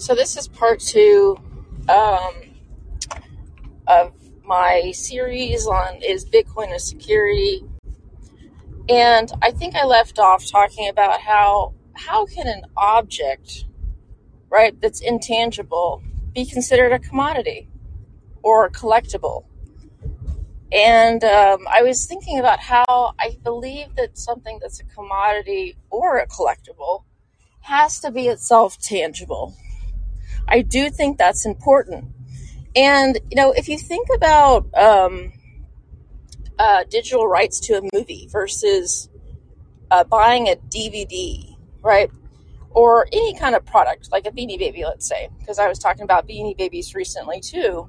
So this is part two um, of my series on is Bitcoin a security, and I think I left off talking about how how can an object, right, that's intangible, be considered a commodity or a collectible? And um, I was thinking about how I believe that something that's a commodity or a collectible has to be itself tangible. I do think that's important. And, you know, if you think about um, uh, digital rights to a movie versus uh, buying a DVD, right? Or any kind of product, like a Beanie Baby, let's say, because I was talking about Beanie Babies recently too.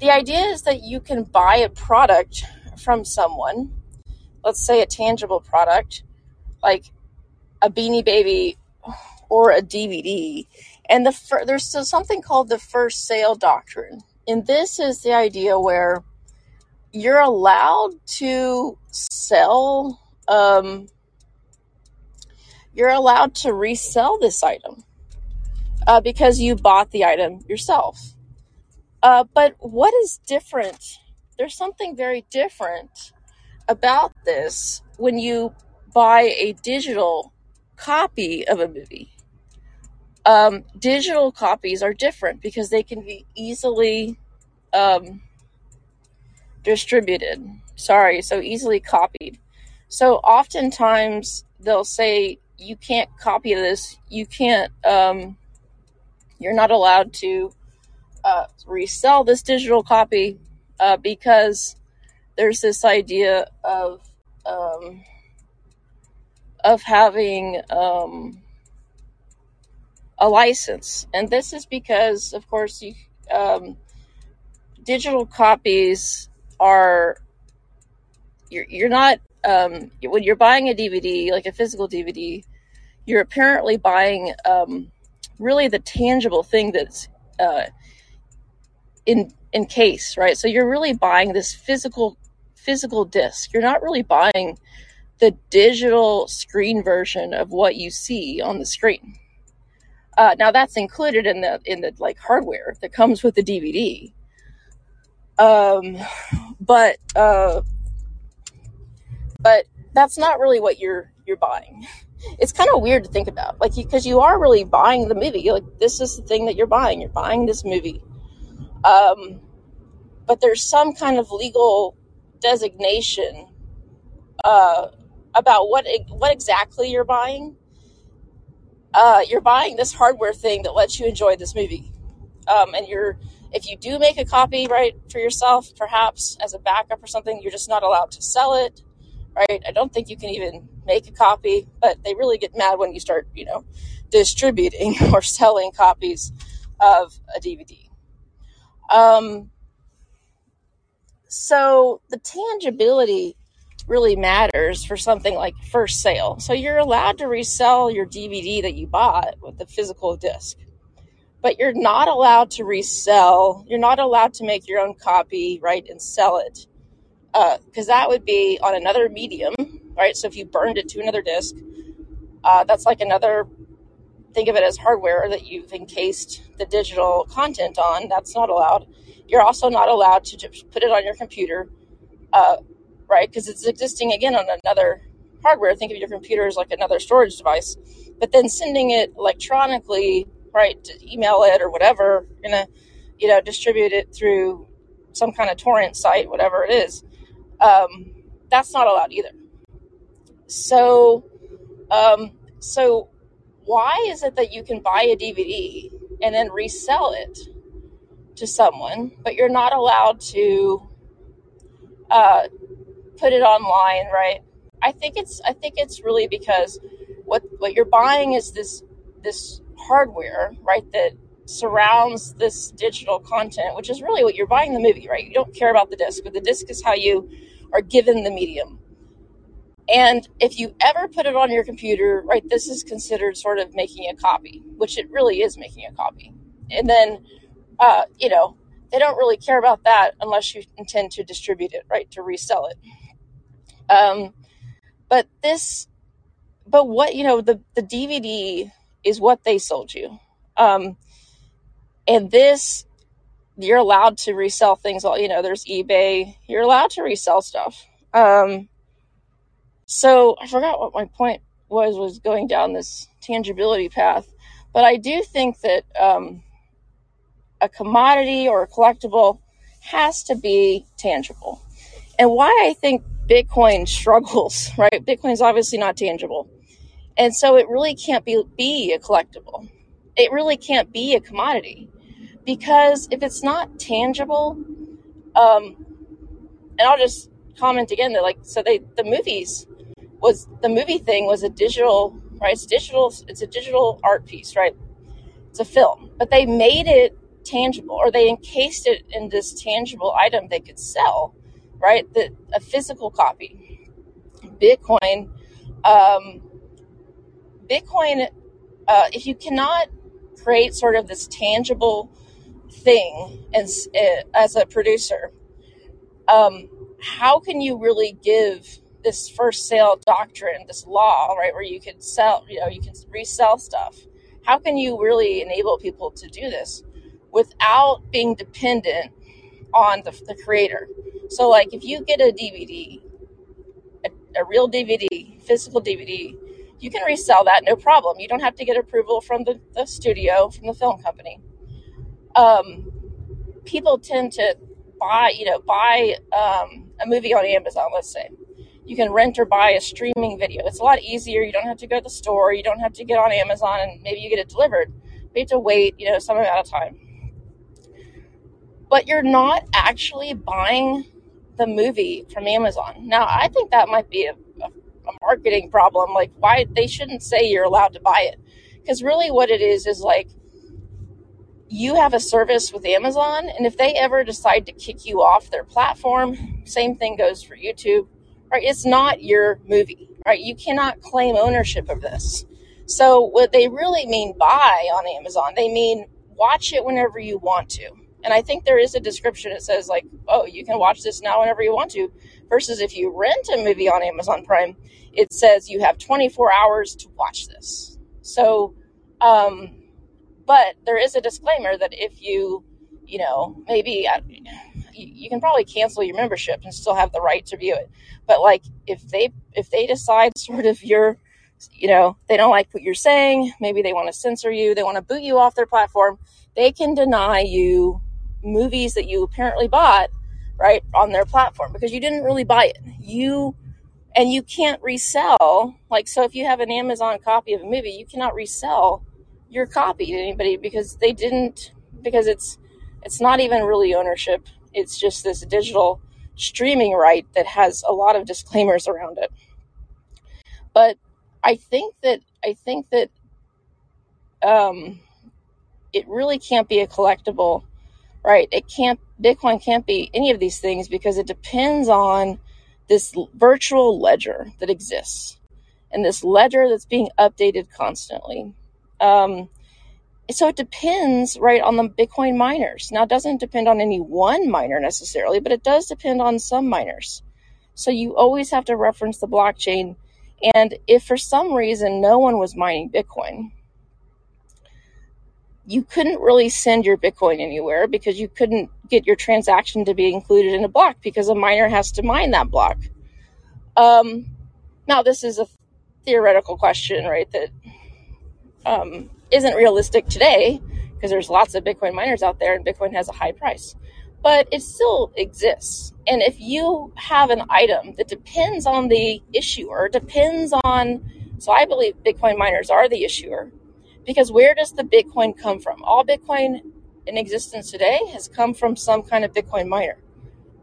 The idea is that you can buy a product from someone, let's say a tangible product, like a Beanie Baby or a DVD, and the fir- there's something called the first sale doctrine. And this is the idea where you're allowed to sell, um, you're allowed to resell this item uh, because you bought the item yourself. Uh, but what is different? There's something very different about this when you buy a digital copy of a movie. Um, digital copies are different because they can be easily um, distributed. Sorry, so easily copied. So oftentimes they'll say you can't copy this. You can't. Um, you're not allowed to uh, resell this digital copy uh, because there's this idea of um, of having um, a license, and this is because, of course, you um, digital copies are you're you're not um, when you're buying a DVD like a physical DVD, you're apparently buying um, really the tangible thing that's uh, in in case, right? So you're really buying this physical physical disc. You're not really buying the digital screen version of what you see on the screen. Uh, now that's included in the in the like hardware that comes with the DVD. Um, but uh, but that's not really what you're you're buying. It's kind of weird to think about, like because you, are really buying the movie. Like this is the thing that you're buying. You're buying this movie. Um, but there's some kind of legal designation uh, about what what exactly you're buying. Uh, you're buying this hardware thing that lets you enjoy this movie, um, and you're if you do make a copy right for yourself, perhaps as a backup or something, you're just not allowed to sell it right? I don't think you can even make a copy, but they really get mad when you start, you know, distributing or selling copies of a DVD. Um, so the tangibility really matters for something like first sale. So you're allowed to resell your DVD that you bought with the physical disc, but you're not allowed to resell, you're not allowed to make your own copy, right, and sell it because uh, that would be on another medium, right? So if you burned it to another disk, uh, that's like another. Think of it as hardware that you've encased the digital content on. That's not allowed. You're also not allowed to put it on your computer, uh, right? Because it's existing again on another hardware. Think of your computer as like another storage device, but then sending it electronically, right? To email it or whatever, you're gonna, you know, distribute it through some kind of torrent site, whatever it is um, that's not allowed either. So, um, so why is it that you can buy a DVD and then resell it to someone, but you're not allowed to uh, put it online, right? I think it's I think it's really because what what you're buying is this this hardware, right? That surrounds this digital content, which is really what you're buying the movie, right? You don't care about the disc, but the disc is how you are given the medium. And if you ever put it on your computer, right, this is considered sort of making a copy, which it really is making a copy. And then, uh, you know, they don't really care about that unless you intend to distribute it, right, to resell it. Um, but this, but what, you know, the, the DVD is what they sold you. Um, and this, you're allowed to resell things. All you know, there's eBay. You're allowed to resell stuff. Um, so I forgot what my point was. Was going down this tangibility path, but I do think that um, a commodity or a collectible has to be tangible. And why I think Bitcoin struggles, right? Bitcoin's obviously not tangible. And so it really can't be, be a collectible. It really can't be a commodity because if it's not tangible, um, and I'll just comment again that like, so they, the movies was, the movie thing was a digital, right? It's digital, it's a digital art piece, right? It's a film, but they made it tangible or they encased it in this tangible item they could sell, right? The, a physical copy. Bitcoin, um, Bitcoin, uh, if you cannot create sort of this tangible thing as, uh, as a producer, um, how can you really give this first sale doctrine, this law, right, where you can sell, you know, you can resell stuff? How can you really enable people to do this without being dependent on the, the creator? So, like, if you get a DVD, a, a real DVD, physical DVD, you can resell that no problem. You don't have to get approval from the, the studio, from the film company. Um, people tend to buy, you know, buy um, a movie on Amazon, let's say. You can rent or buy a streaming video. It's a lot easier. You don't have to go to the store. You don't have to get on Amazon and maybe you get it delivered. You have to wait, you know, some amount of time. But you're not actually buying the movie from Amazon. Now, I think that might be a, a, a marketing problem. Like, why they shouldn't say you're allowed to buy it. Because really, what it is is like you have a service with Amazon, and if they ever decide to kick you off their platform, same thing goes for YouTube, right? It's not your movie, right? You cannot claim ownership of this. So, what they really mean buy on Amazon, they mean watch it whenever you want to. And I think there is a description that says, like, oh, you can watch this now whenever you want to, versus if you rent a movie on Amazon Prime, it says you have 24 hours to watch this. So, um, but there is a disclaimer that if you, you know, maybe uh, you, can probably cancel your membership and still have the right to view it. But like if they if they decide sort of you're, you know, they don't like what you're saying, maybe they want to censor you, they want to boot you off their platform, they can deny you movies that you apparently bought right on their platform because you didn't really buy it. You and you can't resell like so if you have an Amazon copy of a movie, you cannot resell your copy to anybody because they didn't because it's it's not even really ownership it's just this digital streaming right that has a lot of disclaimers around it but i think that i think that um it really can't be a collectible right it can't bitcoin can't be any of these things because it depends on this virtual ledger that exists and this ledger that's being updated constantly um, so it depends, right, on the Bitcoin miners. Now, it doesn't depend on any one miner necessarily, but it does depend on some miners. So you always have to reference the blockchain. And if for some reason no one was mining Bitcoin, you couldn't really send your Bitcoin anywhere because you couldn't get your transaction to be included in a block because a miner has to mine that block. Um, now, this is a theoretical question, right? That um, isn't realistic today because there's lots of Bitcoin miners out there and Bitcoin has a high price. But it still exists. And if you have an item that depends on the issuer, depends on, so I believe Bitcoin miners are the issuer because where does the Bitcoin come from? All Bitcoin in existence today has come from some kind of Bitcoin miner.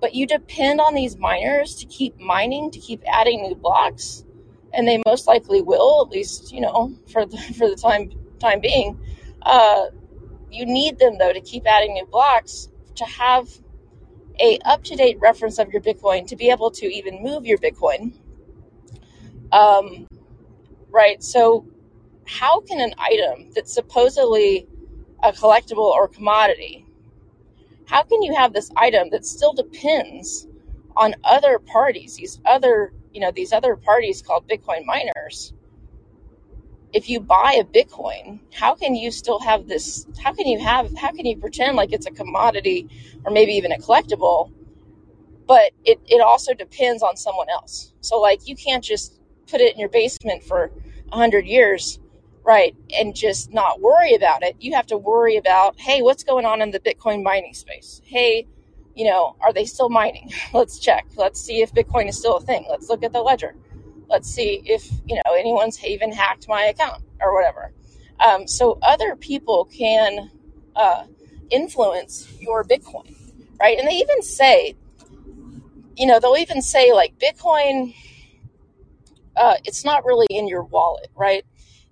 But you depend on these miners to keep mining, to keep adding new blocks and they most likely will, at least you know for the, for the time time being. Uh, you need them though to keep adding new blocks to have a up to date reference of your Bitcoin to be able to even move your Bitcoin. Um, right. So, how can an item that's supposedly a collectible or commodity, how can you have this item that still depends on other parties, these other you know these other parties called Bitcoin miners, if you buy a Bitcoin, how can you still have this? How can you have, how can you pretend like it's a commodity or maybe even a collectible? But it, it also depends on someone else. So, like, you can't just put it in your basement for 100 years, right, and just not worry about it. You have to worry about, hey, what's going on in the Bitcoin mining space? Hey, you know, are they still mining? Let's check. Let's see if Bitcoin is still a thing. Let's look at the ledger let's see if you know anyone's even hacked my account or whatever um, so other people can uh, influence your bitcoin right and they even say you know they'll even say like bitcoin uh, it's not really in your wallet right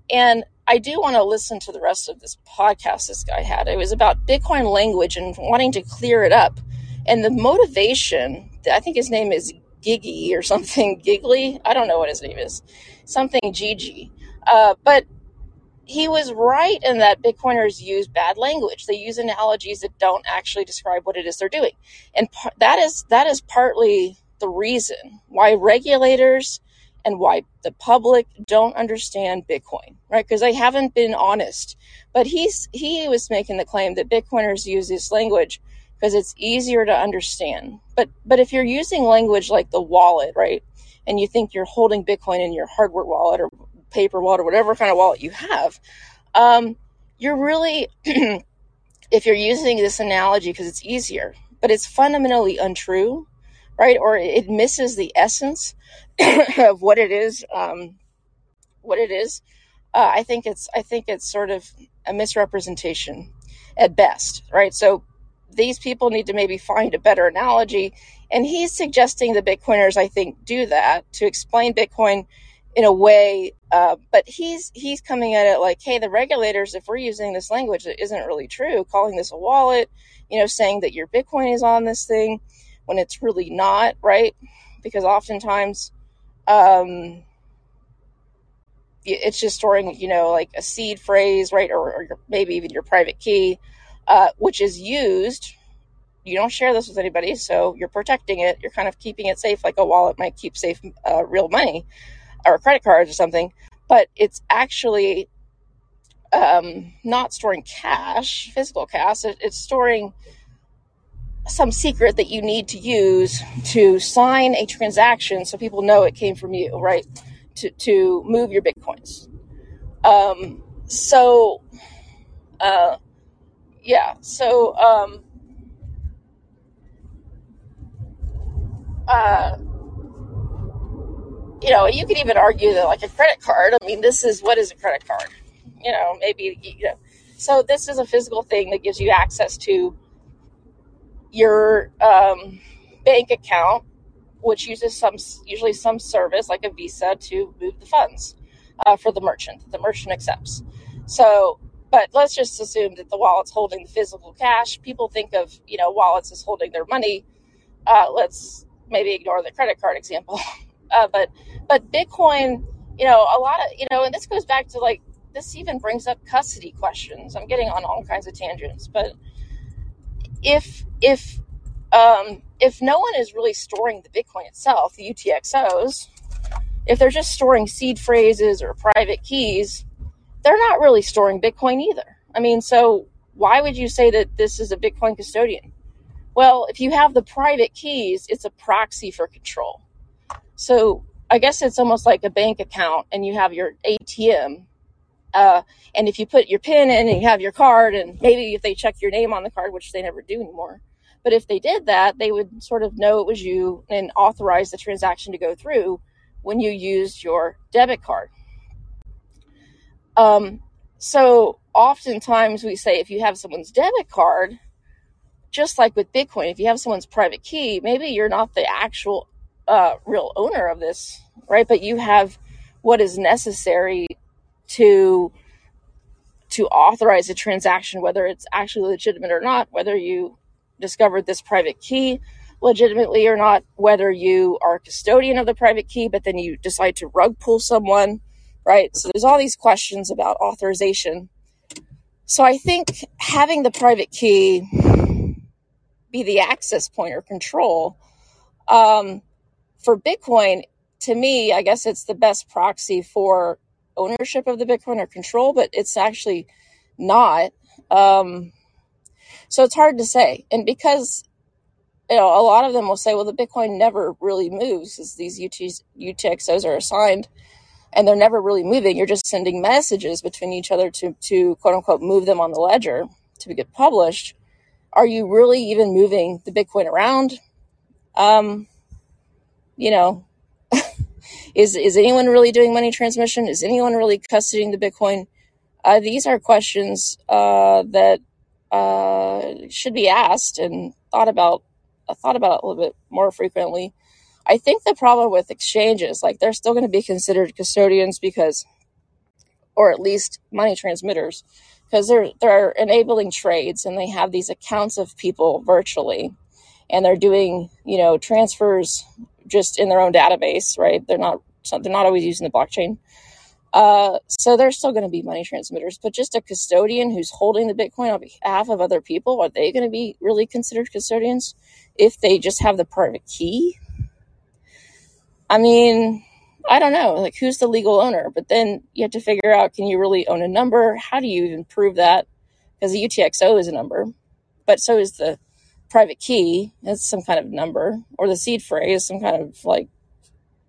and i do want to listen to the rest of this podcast this guy had it was about bitcoin language and wanting to clear it up and the motivation i think his name is Giggy or something, Giggly. I don't know what his name is. Something Gigi. Uh, but he was right in that Bitcoiners use bad language. They use analogies that don't actually describe what it is they're doing, and par- that is that is partly the reason why regulators and why the public don't understand Bitcoin, right? Because they haven't been honest. But he's he was making the claim that Bitcoiners use this language because it's easier to understand. But but if you're using language like the wallet, right, and you think you're holding Bitcoin in your hardware wallet or paper wallet or whatever kind of wallet you have, um, you're really if you're using this analogy because it's easier, but it's fundamentally untrue, right? Or it misses the essence of what it is. Um, what it is. Uh, I think it's I think it's sort of a misrepresentation at best, right? So these people need to maybe find a better analogy. And he's suggesting the Bitcoiners, I think, do that to explain Bitcoin in a way. Uh, but he's he's coming at it like, hey, the regulators, if we're using this language that isn't really true, calling this a wallet, you know, saying that your Bitcoin is on this thing when it's really not, right? Because oftentimes, um, it's just storing, you know, like a seed phrase, right, or, or maybe even your private key uh, which is used. You don't share this with anybody, so you're protecting it. You're kind of keeping it safe, like a wallet might keep safe uh, real money or credit cards or something. But it's actually um, not storing cash, physical cash. It, it's storing some secret that you need to use to sign a transaction so people know it came from you, right? To, to move your bitcoins. Um, so, uh, yeah, so um, uh, you know, you could even argue that like a credit card. I mean, this is what is a credit card? You know, maybe you know. So this is a physical thing that gives you access to your um, bank account, which uses some usually some service like a Visa to move the funds uh, for the merchant. The merchant accepts. So but let's just assume that the wallet's holding the physical cash. People think of, you know, wallets as holding their money. Uh, let's maybe ignore the credit card example. Uh, but but Bitcoin, you know, a lot of, you know, and this goes back to like, this even brings up custody questions. I'm getting on all kinds of tangents, but if, if, um, if no one is really storing the Bitcoin itself, the UTXOs, if they're just storing seed phrases or private keys, they're not really storing Bitcoin either. I mean, so why would you say that this is a Bitcoin custodian? Well, if you have the private keys, it's a proxy for control. So I guess it's almost like a bank account and you have your ATM. Uh, and if you put your PIN in and you have your card, and maybe if they check your name on the card, which they never do anymore, but if they did that, they would sort of know it was you and authorize the transaction to go through when you used your debit card. Um, so oftentimes we say if you have someone's debit card, just like with Bitcoin, if you have someone's private key, maybe you're not the actual uh, real owner of this, right? But you have what is necessary to to authorize a transaction, whether it's actually legitimate or not, whether you discovered this private key legitimately or not, whether you are a custodian of the private key, but then you decide to rug pull someone right? So there's all these questions about authorization. So I think having the private key be the access point or control um, for Bitcoin, to me, I guess it's the best proxy for ownership of the Bitcoin or control, but it's actually not. Um, so it's hard to say. And because you know, a lot of them will say, well, the Bitcoin never really moves as these UTXOs are assigned and they're never really moving. You're just sending messages between each other to, to quote unquote move them on the ledger to get published. Are you really even moving the Bitcoin around? Um, you know, is is anyone really doing money transmission? Is anyone really custodying the Bitcoin? Uh, these are questions uh, that uh, should be asked and thought about. I thought about a little bit more frequently. I think the problem with exchanges, like they're still going to be considered custodians because, or at least money transmitters, because they're they're enabling trades and they have these accounts of people virtually, and they're doing you know transfers just in their own database, right? They're not so they're not always using the blockchain. Uh, so they're still going to be money transmitters, but just a custodian who's holding the Bitcoin on behalf of other people, are they going to be really considered custodians if they just have the private key? I mean, I don't know. Like, who's the legal owner? But then you have to figure out can you really own a number? How do you even prove that? Because the UTXO is a number, but so is the private key. It's some kind of number, or the seed phrase, some kind of like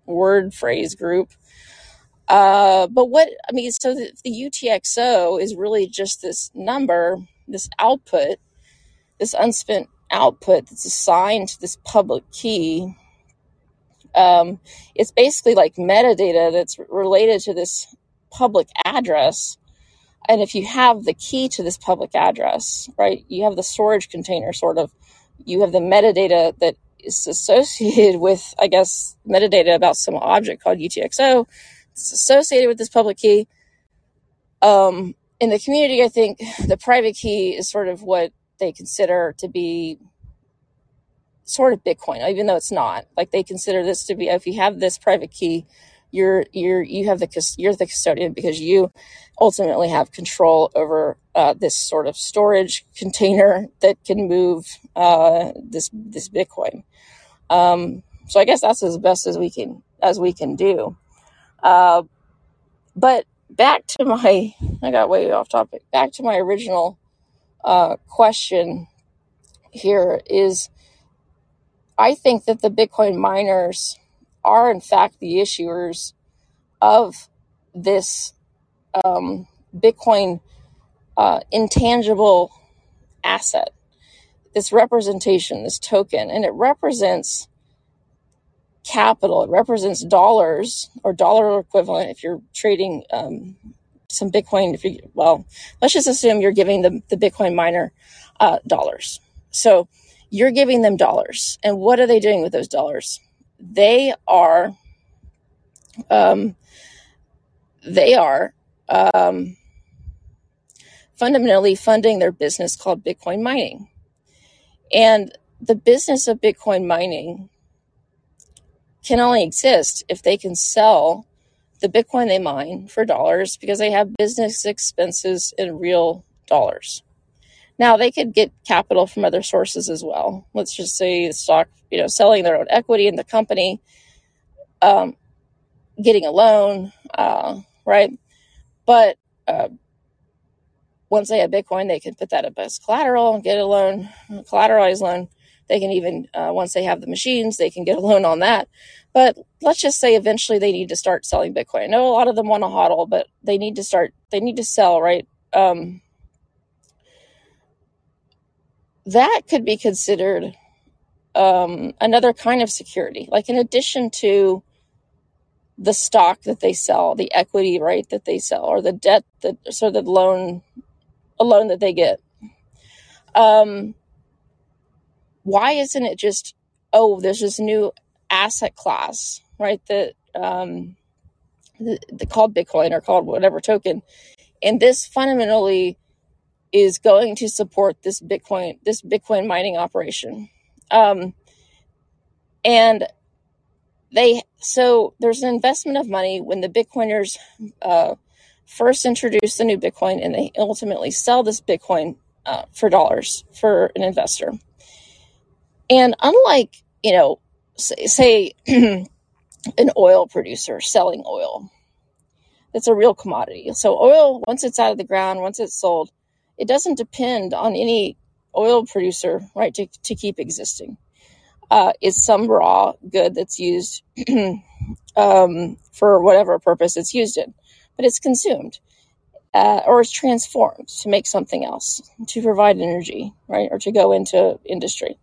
word phrase group. Uh, but what I mean, so the, the UTXO is really just this number, this output, this unspent output that's assigned to this public key. Um, it's basically like metadata that's related to this public address. And if you have the key to this public address, right, you have the storage container sort of, you have the metadata that is associated with, I guess, metadata about some object called UTXO. It's associated with this public key. Um, in the community, I think the private key is sort of what they consider to be sort of Bitcoin, even though it's not. Like they consider this to be if you have this private key, you're you're you have the you're the custodian because you ultimately have control over uh, this sort of storage container that can move uh, this this Bitcoin. Um, so I guess that's as best as we can as we can do. Uh, but back to my I got way off topic. Back to my original uh, question here is I think that the Bitcoin miners are in fact the issuers of this um, Bitcoin uh, intangible asset, this representation, this token, and it represents capital. It represents dollars or dollar equivalent if you're trading um, some Bitcoin. If you well, let's just assume you're giving the, the Bitcoin miner uh, dollars. So you're giving them dollars, and what are they doing with those dollars? They are, um, they are um, fundamentally funding their business called Bitcoin mining, and the business of Bitcoin mining can only exist if they can sell the Bitcoin they mine for dollars because they have business expenses in real dollars. Now they could get capital from other sources as well. Let's just say stock, you know, selling their own equity in the company, um, getting a loan, uh, right? But uh, once they have Bitcoin, they can put that up as collateral and get a loan, a collateralized loan. They can even, uh, once they have the machines, they can get a loan on that. But let's just say eventually they need to start selling Bitcoin. I know a lot of them want to hodl, but they need to start, they need to sell, right? Um, that could be considered um, another kind of security. Like, in addition to the stock that they sell, the equity, right, that they sell, or the debt that, so the loan, a loan that they get. Um, why isn't it just oh there's this new asset class right that um the, the called bitcoin or called whatever token and this fundamentally is going to support this bitcoin this bitcoin mining operation um and they so there's an investment of money when the bitcoiners uh first introduce the new bitcoin and they ultimately sell this bitcoin uh, for dollars for an investor and unlike, you know, say, say an oil producer selling oil, It's a real commodity. So oil, once it's out of the ground, once it's sold, it doesn't depend on any oil producer, right, to, to keep existing. Uh, it's some raw good that's used um, for whatever purpose it's used in, but it's consumed uh, or it's transformed to make something else, to provide energy, right, or to go into industry.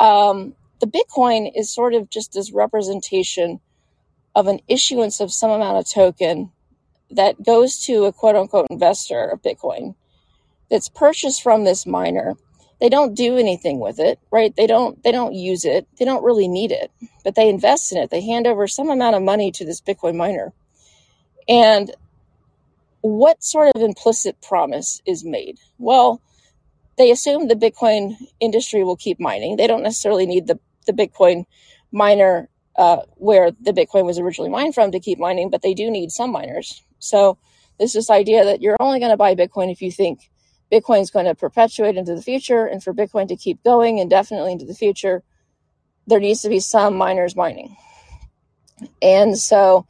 Um, the Bitcoin is sort of just this representation of an issuance of some amount of token that goes to a quote unquote investor of Bitcoin that's purchased from this miner. They don't do anything with it, right? They don't they don't use it. They don't really need it, but they invest in it. They hand over some amount of money to this Bitcoin miner. And what sort of implicit promise is made? Well, they assume the Bitcoin industry will keep mining. They don't necessarily need the, the Bitcoin miner uh, where the Bitcoin was originally mined from to keep mining, but they do need some miners. So there's this idea that you're only going to buy Bitcoin if you think Bitcoin is going to perpetuate into the future, and for Bitcoin to keep going indefinitely into the future, there needs to be some miners mining. And so,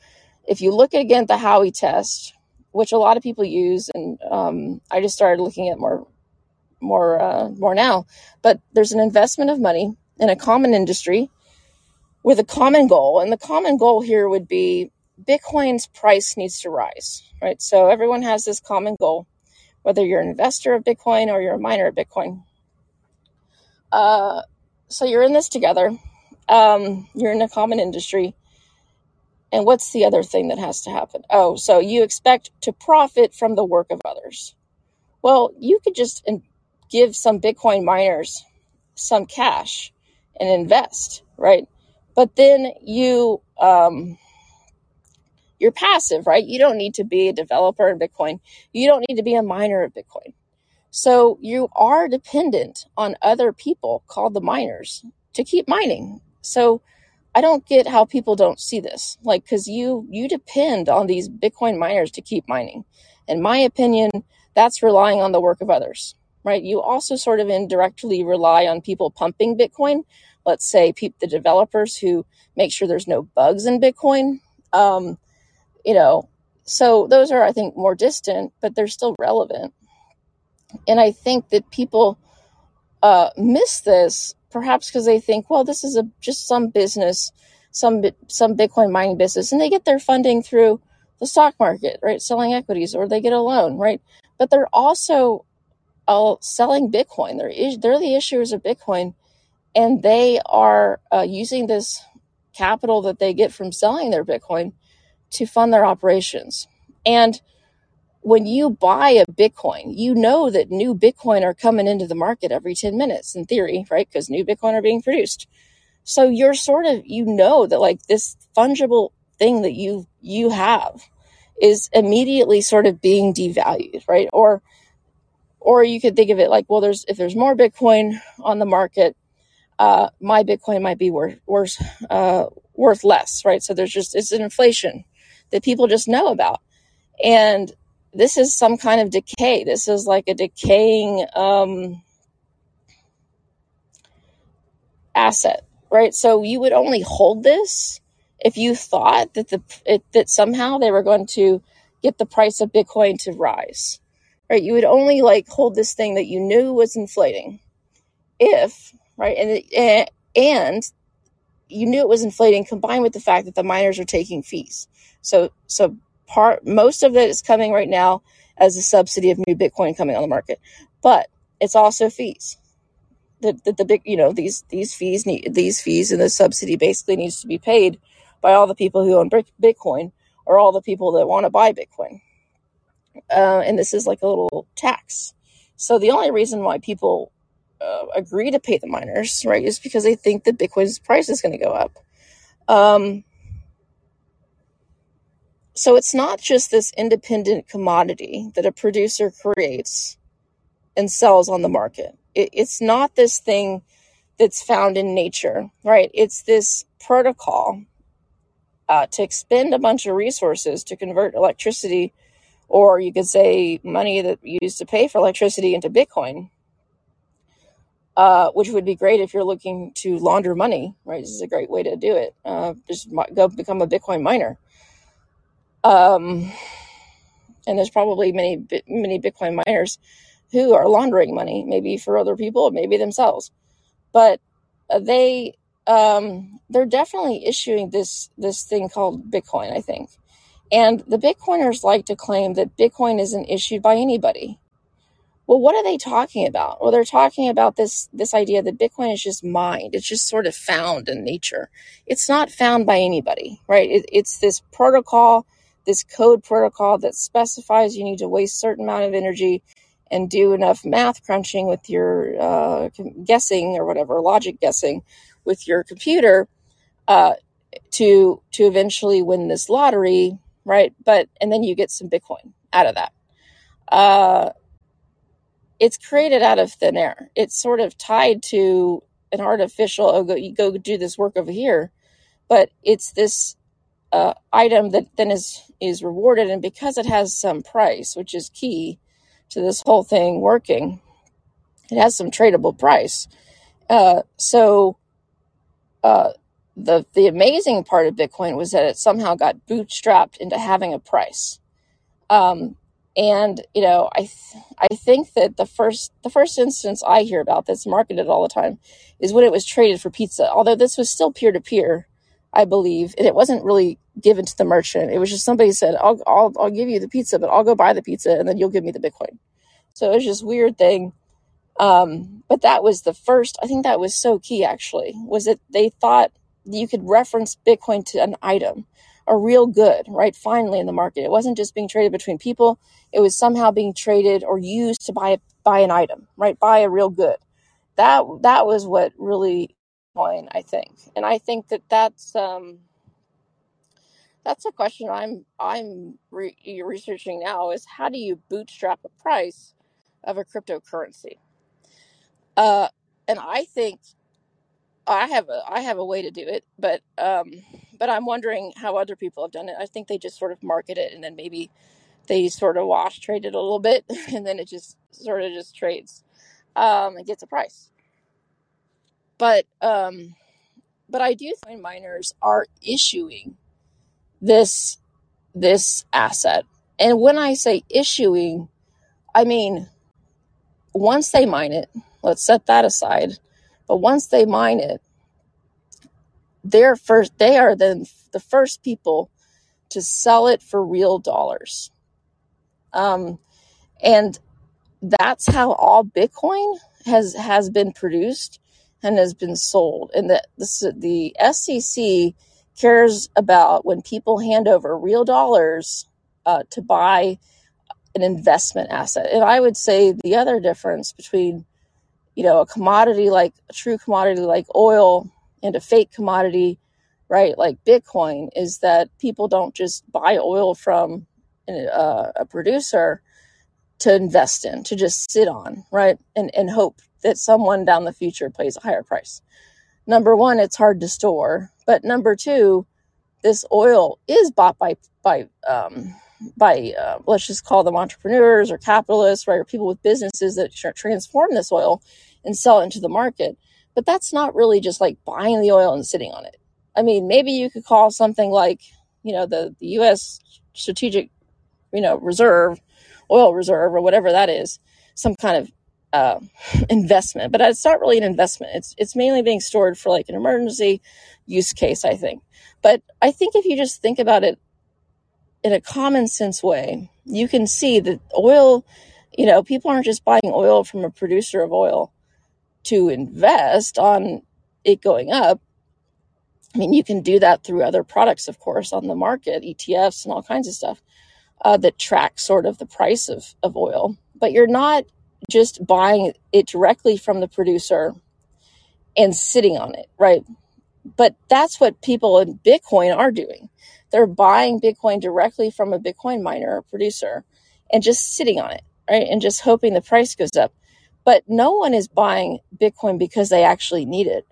if you look again at the Howey test, which a lot of people use, and um, I just started looking at more, more, uh, more now. But there's an investment of money in a common industry with a common goal, and the common goal here would be Bitcoin's price needs to rise, right? So everyone has this common goal, whether you're an investor of Bitcoin or you're a miner of Bitcoin. Uh, so you're in this together. Um, you're in a common industry. And what's the other thing that has to happen? Oh, so you expect to profit from the work of others. Well, you could just give some Bitcoin miners some cash and invest, right? But then you um, you're passive, right? You don't need to be a developer in Bitcoin. You don't need to be a miner of Bitcoin. So you are dependent on other people called the miners to keep mining. So I don't get how people don't see this. Like cuz you you depend on these Bitcoin miners to keep mining. In my opinion, that's relying on the work of others, right? You also sort of indirectly rely on people pumping Bitcoin. Let's say the developers who make sure there's no bugs in Bitcoin. Um, you know, so those are, I think, more distant, but they're still relevant. And I think that people uh, miss this perhaps because they think, well, this is a just some business, some some Bitcoin mining business, and they get their funding through the stock market, right, selling equities, or they get a loan, right. But they're also all selling Bitcoin. They're they're the issuers of Bitcoin, and they are uh, using this capital that they get from selling their Bitcoin to fund their operations. And when you buy a Bitcoin, you know that new Bitcoin are coming into the market every 10 minutes in theory, right? Because new Bitcoin are being produced. So you're sort of, you know that like this fungible thing that you, you have is immediately sort of being devalued, right? Or, or you could think of it like, well, there's, if there's more Bitcoin on the market, uh, my Bitcoin might be worth, worth, uh, worth less, right? So there's just, it's an inflation that people just know about. And this is some kind of decay. This is like a decaying um, asset, right? So you would only hold this if you thought that the it, that somehow they were going to get the price of Bitcoin to rise, right? You would only like hold this thing that you knew was inflating, if right, and and you knew it was inflating, combined with the fact that the miners are taking fees. So so part most of it is coming right now as a subsidy of new Bitcoin coming on the market, but it's also fees. That the, the big you know these these fees need these fees and the subsidy basically needs to be paid by all the people who own Bitcoin or all the people that want to buy Bitcoin. Uh, and this is like a little tax. So the only reason why people uh, agree to pay the miners, right, is because they think that Bitcoin's price is going to go up. Um, so it's not just this independent commodity that a producer creates and sells on the market. It, it's not this thing that's found in nature, right? It's this protocol uh, to expend a bunch of resources to convert electricity, or you could say money that you use to pay for electricity into Bitcoin, uh, which would be great if you're looking to launder money, right? This is a great way to do it. Uh, just go become a Bitcoin miner. Um, and there's probably many many Bitcoin miners who are laundering money, maybe for other people, maybe themselves, but uh, they um, they're definitely issuing this this thing called Bitcoin. I think, and the Bitcoiners like to claim that Bitcoin isn't issued by anybody. Well, what are they talking about? Well, they're talking about this this idea that Bitcoin is just mined. It's just sort of found in nature. It's not found by anybody, right? It, it's this protocol, this code protocol that specifies you need to waste certain amount of energy and do enough math crunching with your uh, guessing or whatever logic guessing with your computer uh, to to eventually win this lottery, right? But and then you get some Bitcoin out of that. Uh, it's created out of thin air. It's sort of tied to an artificial. Oh, go you go do this work over here, but it's this uh, item that then is is rewarded, and because it has some price, which is key to this whole thing working, it has some tradable price. Uh, so uh, the the amazing part of Bitcoin was that it somehow got bootstrapped into having a price. Um, and you know, I th- I think that the first the first instance I hear about that's marketed all the time is when it was traded for pizza. Although this was still peer to peer, I believe, and it wasn't really given to the merchant. It was just somebody said, "I'll I'll I'll give you the pizza, but I'll go buy the pizza, and then you'll give me the Bitcoin." So it was just weird thing. Um, but that was the first. I think that was so key. Actually, was that they thought you could reference Bitcoin to an item, a real good, right? Finally, in the market, it wasn't just being traded between people; it was somehow being traded or used to buy buy an item, right? Buy a real good. That that was what really point, I think, and I think that that's um, that's a question I'm I'm re- researching now. Is how do you bootstrap a price of a cryptocurrency? Uh, and I think I have a I have a way to do it, but um, but I'm wondering how other people have done it. I think they just sort of market it and then maybe they sort of wash trade it a little bit and then it just sort of just trades um, and gets a price. But um, but I do think miners are issuing this this asset, and when I say issuing, I mean once they mine it. Let's set that aside. But once they mine it, they're first. They are then the first people to sell it for real dollars. Um, and that's how all Bitcoin has has been produced and has been sold. And the the, the SEC cares about when people hand over real dollars uh, to buy an investment asset. And I would say the other difference between you know a commodity like a true commodity like oil and a fake commodity right? Like bitcoin is that people don't just buy oil from uh, a producer to invest in to just sit on right? And, and hope that someone down the future pays a higher price. Number one it's hard to store. But number two this oil is bought by by um, by uh, let's just call them entrepreneurs or capitalists right? Or people with businesses that transform this oil and sell it into the market but that's not really just like buying the oil and sitting on it. I mean maybe you could call something like you know the, the us strategic you know reserve oil reserve or whatever that is some kind of uh, investment but it's not really an investment. It's it's mainly being stored for like an emergency use case i think. But i think if you just think about it in a common sense way you can see that oil you know people aren't just buying oil from a producer of oil to invest on it going up i mean you can do that through other products of course on the market etfs and all kinds of stuff uh, that track sort of the price of, of oil but you're not just buying it directly from the producer and sitting on it, right? But that's what people in Bitcoin are doing. They're buying Bitcoin directly from a Bitcoin miner or producer and just sitting on it, right? And just hoping the price goes up. But no one is buying Bitcoin because they actually need it,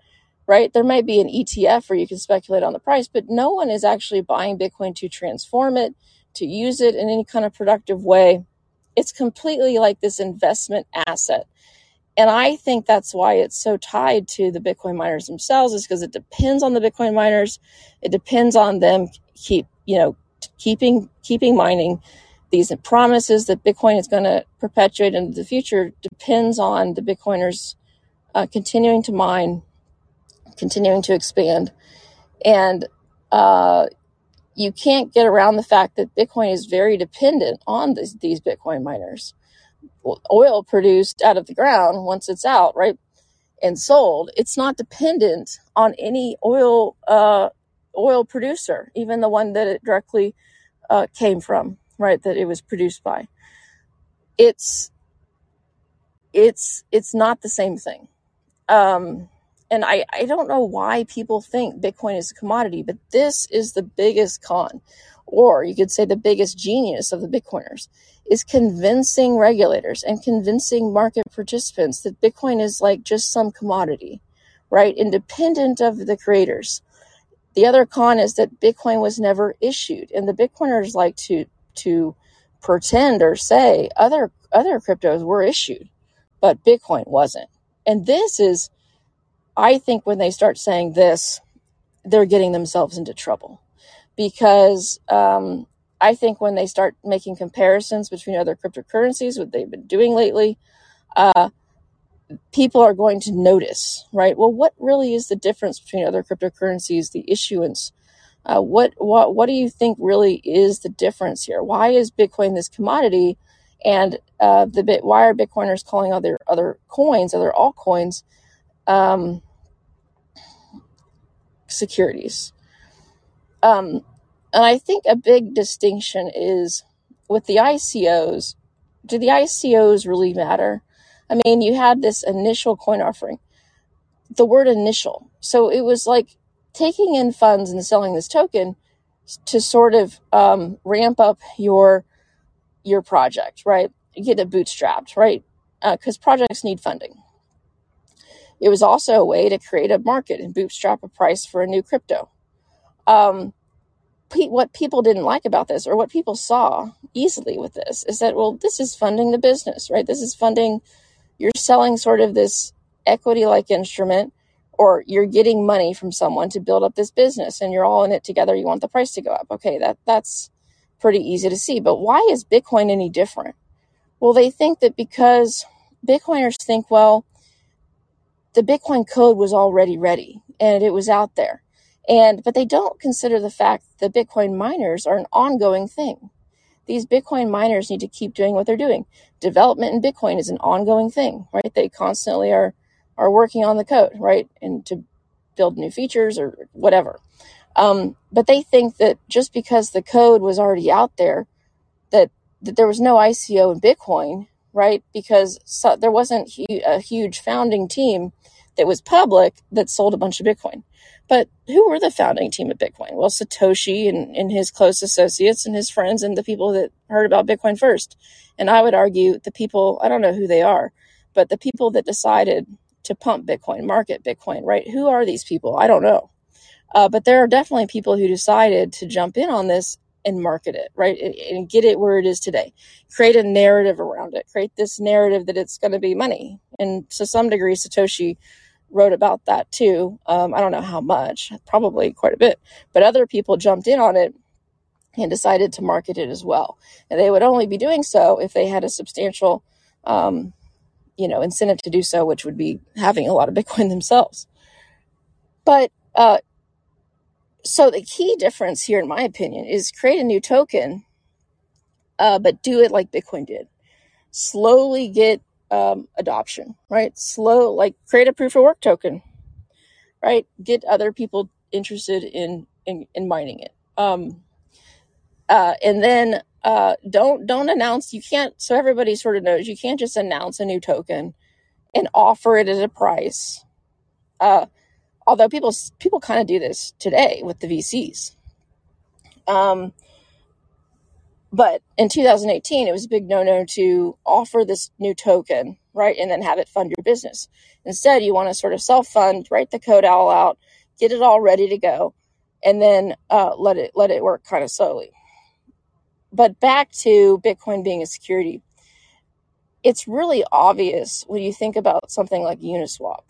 right? There might be an ETF where you can speculate on the price, but no one is actually buying Bitcoin to transform it, to use it in any kind of productive way it's completely like this investment asset. And I think that's why it's so tied to the Bitcoin miners themselves is because it depends on the Bitcoin miners. It depends on them keep, you know, keeping keeping mining these promises that Bitcoin is going to perpetuate into the future depends on the Bitcoiners uh, continuing to mine, continuing to expand, and uh, you can't get around the fact that Bitcoin is very dependent on this, these Bitcoin miners. Oil produced out of the ground once it's out, right, and sold, it's not dependent on any oil uh, oil producer, even the one that it directly uh, came from, right, that it was produced by. It's it's it's not the same thing. Um, and I, I don't know why people think Bitcoin is a commodity, but this is the biggest con, or you could say the biggest genius of the Bitcoiners, is convincing regulators and convincing market participants that Bitcoin is like just some commodity, right? Independent of the creators. The other con is that Bitcoin was never issued, and the Bitcoiners like to to pretend or say other other cryptos were issued, but Bitcoin wasn't. And this is I think when they start saying this, they're getting themselves into trouble because um, I think when they start making comparisons between other cryptocurrencies, what they've been doing lately, uh, people are going to notice, right? Well, what really is the difference between other cryptocurrencies, the issuance? Uh, what what what do you think really is the difference here? Why is Bitcoin this commodity, and uh, the bit? Why are Bitcoiners calling other other coins, other altcoins, um, securities. Um, and I think a big distinction is with the ICOs. Do the ICOs really matter? I mean, you had this initial coin offering, the word initial. So it was like taking in funds and selling this token to sort of um, ramp up your your project, right? Get it bootstrapped, right? Because uh, projects need funding. It was also a way to create a market and bootstrap a price for a new crypto. Um, what people didn't like about this, or what people saw easily with this, is that, well, this is funding the business, right? This is funding, you're selling sort of this equity like instrument, or you're getting money from someone to build up this business and you're all in it together. You want the price to go up. Okay, that, that's pretty easy to see. But why is Bitcoin any different? Well, they think that because Bitcoiners think, well, the Bitcoin code was already ready and it was out there. And but they don't consider the fact that the Bitcoin miners are an ongoing thing. These Bitcoin miners need to keep doing what they're doing. Development in Bitcoin is an ongoing thing, right? They constantly are are working on the code, right? And to build new features or whatever. Um, but they think that just because the code was already out there, that that there was no ICO in Bitcoin, right? Because so, there wasn't a huge founding team that was public that sold a bunch of Bitcoin. But who were the founding team of Bitcoin? Well, Satoshi and, and his close associates and his friends and the people that heard about Bitcoin first. And I would argue the people, I don't know who they are, but the people that decided to pump Bitcoin, market Bitcoin, right? Who are these people? I don't know. Uh, but there are definitely people who decided to jump in on this and market it, right? And, and get it where it is today. Create a narrative around it. Create this narrative that it's going to be money. And to some degree, Satoshi wrote about that too. Um, I don't know how much, probably quite a bit, but other people jumped in on it and decided to market it as well. And they would only be doing so if they had a substantial, um, you know, incentive to do so, which would be having a lot of Bitcoin themselves. But uh, so the key difference here, in my opinion, is create a new token, uh, but do it like Bitcoin did. Slowly get um, adoption, right? Slow, like create a proof of work token, right? Get other people interested in in, in mining it. Um, uh, and then uh, don't don't announce. You can't. So everybody sort of knows you can't just announce a new token and offer it at a price. Uh, although people people kind of do this today with the VCs. Um, but in 2018, it was a big no no to offer this new token, right? And then have it fund your business. Instead, you want to sort of self fund, write the code all out, get it all ready to go, and then uh, let it let it work kind of slowly. But back to Bitcoin being a security, it's really obvious when you think about something like Uniswap.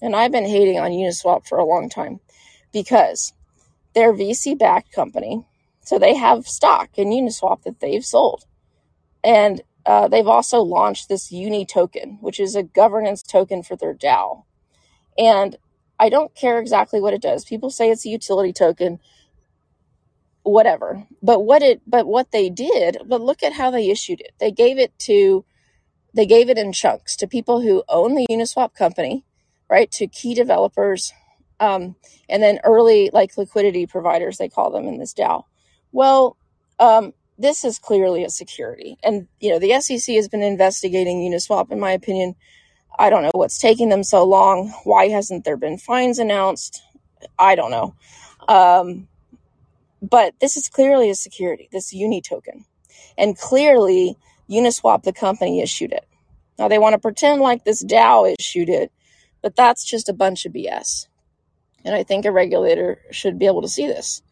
And I've been hating on Uniswap for a long time because they're VC backed company so they have stock in Uniswap that they've sold. And uh, they've also launched this Uni token, which is a governance token for their DAO. And I don't care exactly what it does. People say it's a utility token, whatever. But what it but what they did, but look at how they issued it. They gave it to they gave it in chunks to people who own the Uniswap company, right? To key developers, um, and then early like liquidity providers, they call them in this DAO. Well, um, this is clearly a security, and you know the SEC has been investigating Uniswap. In my opinion, I don't know what's taking them so long. Why hasn't there been fines announced? I don't know. Um, but this is clearly a security, this Uni token. And clearly, Uniswap, the company, issued it. Now, they want to pretend like this DAO issued it, but that's just a bunch of BS. And I think a regulator should be able to see this.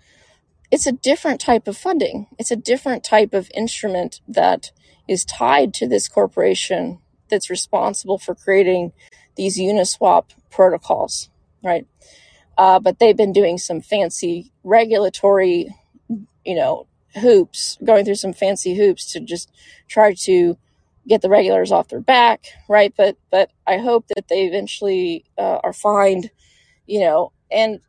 It's a different type of funding, it's a different type of instrument that is tied to this corporation that's responsible for creating these Uniswap protocols, right? Uh, but they've been doing some fancy regulatory, you know, hoops, going through some fancy hoops to just try to get the regulators off their back, right? But but I hope that they eventually uh, are fined, you know. And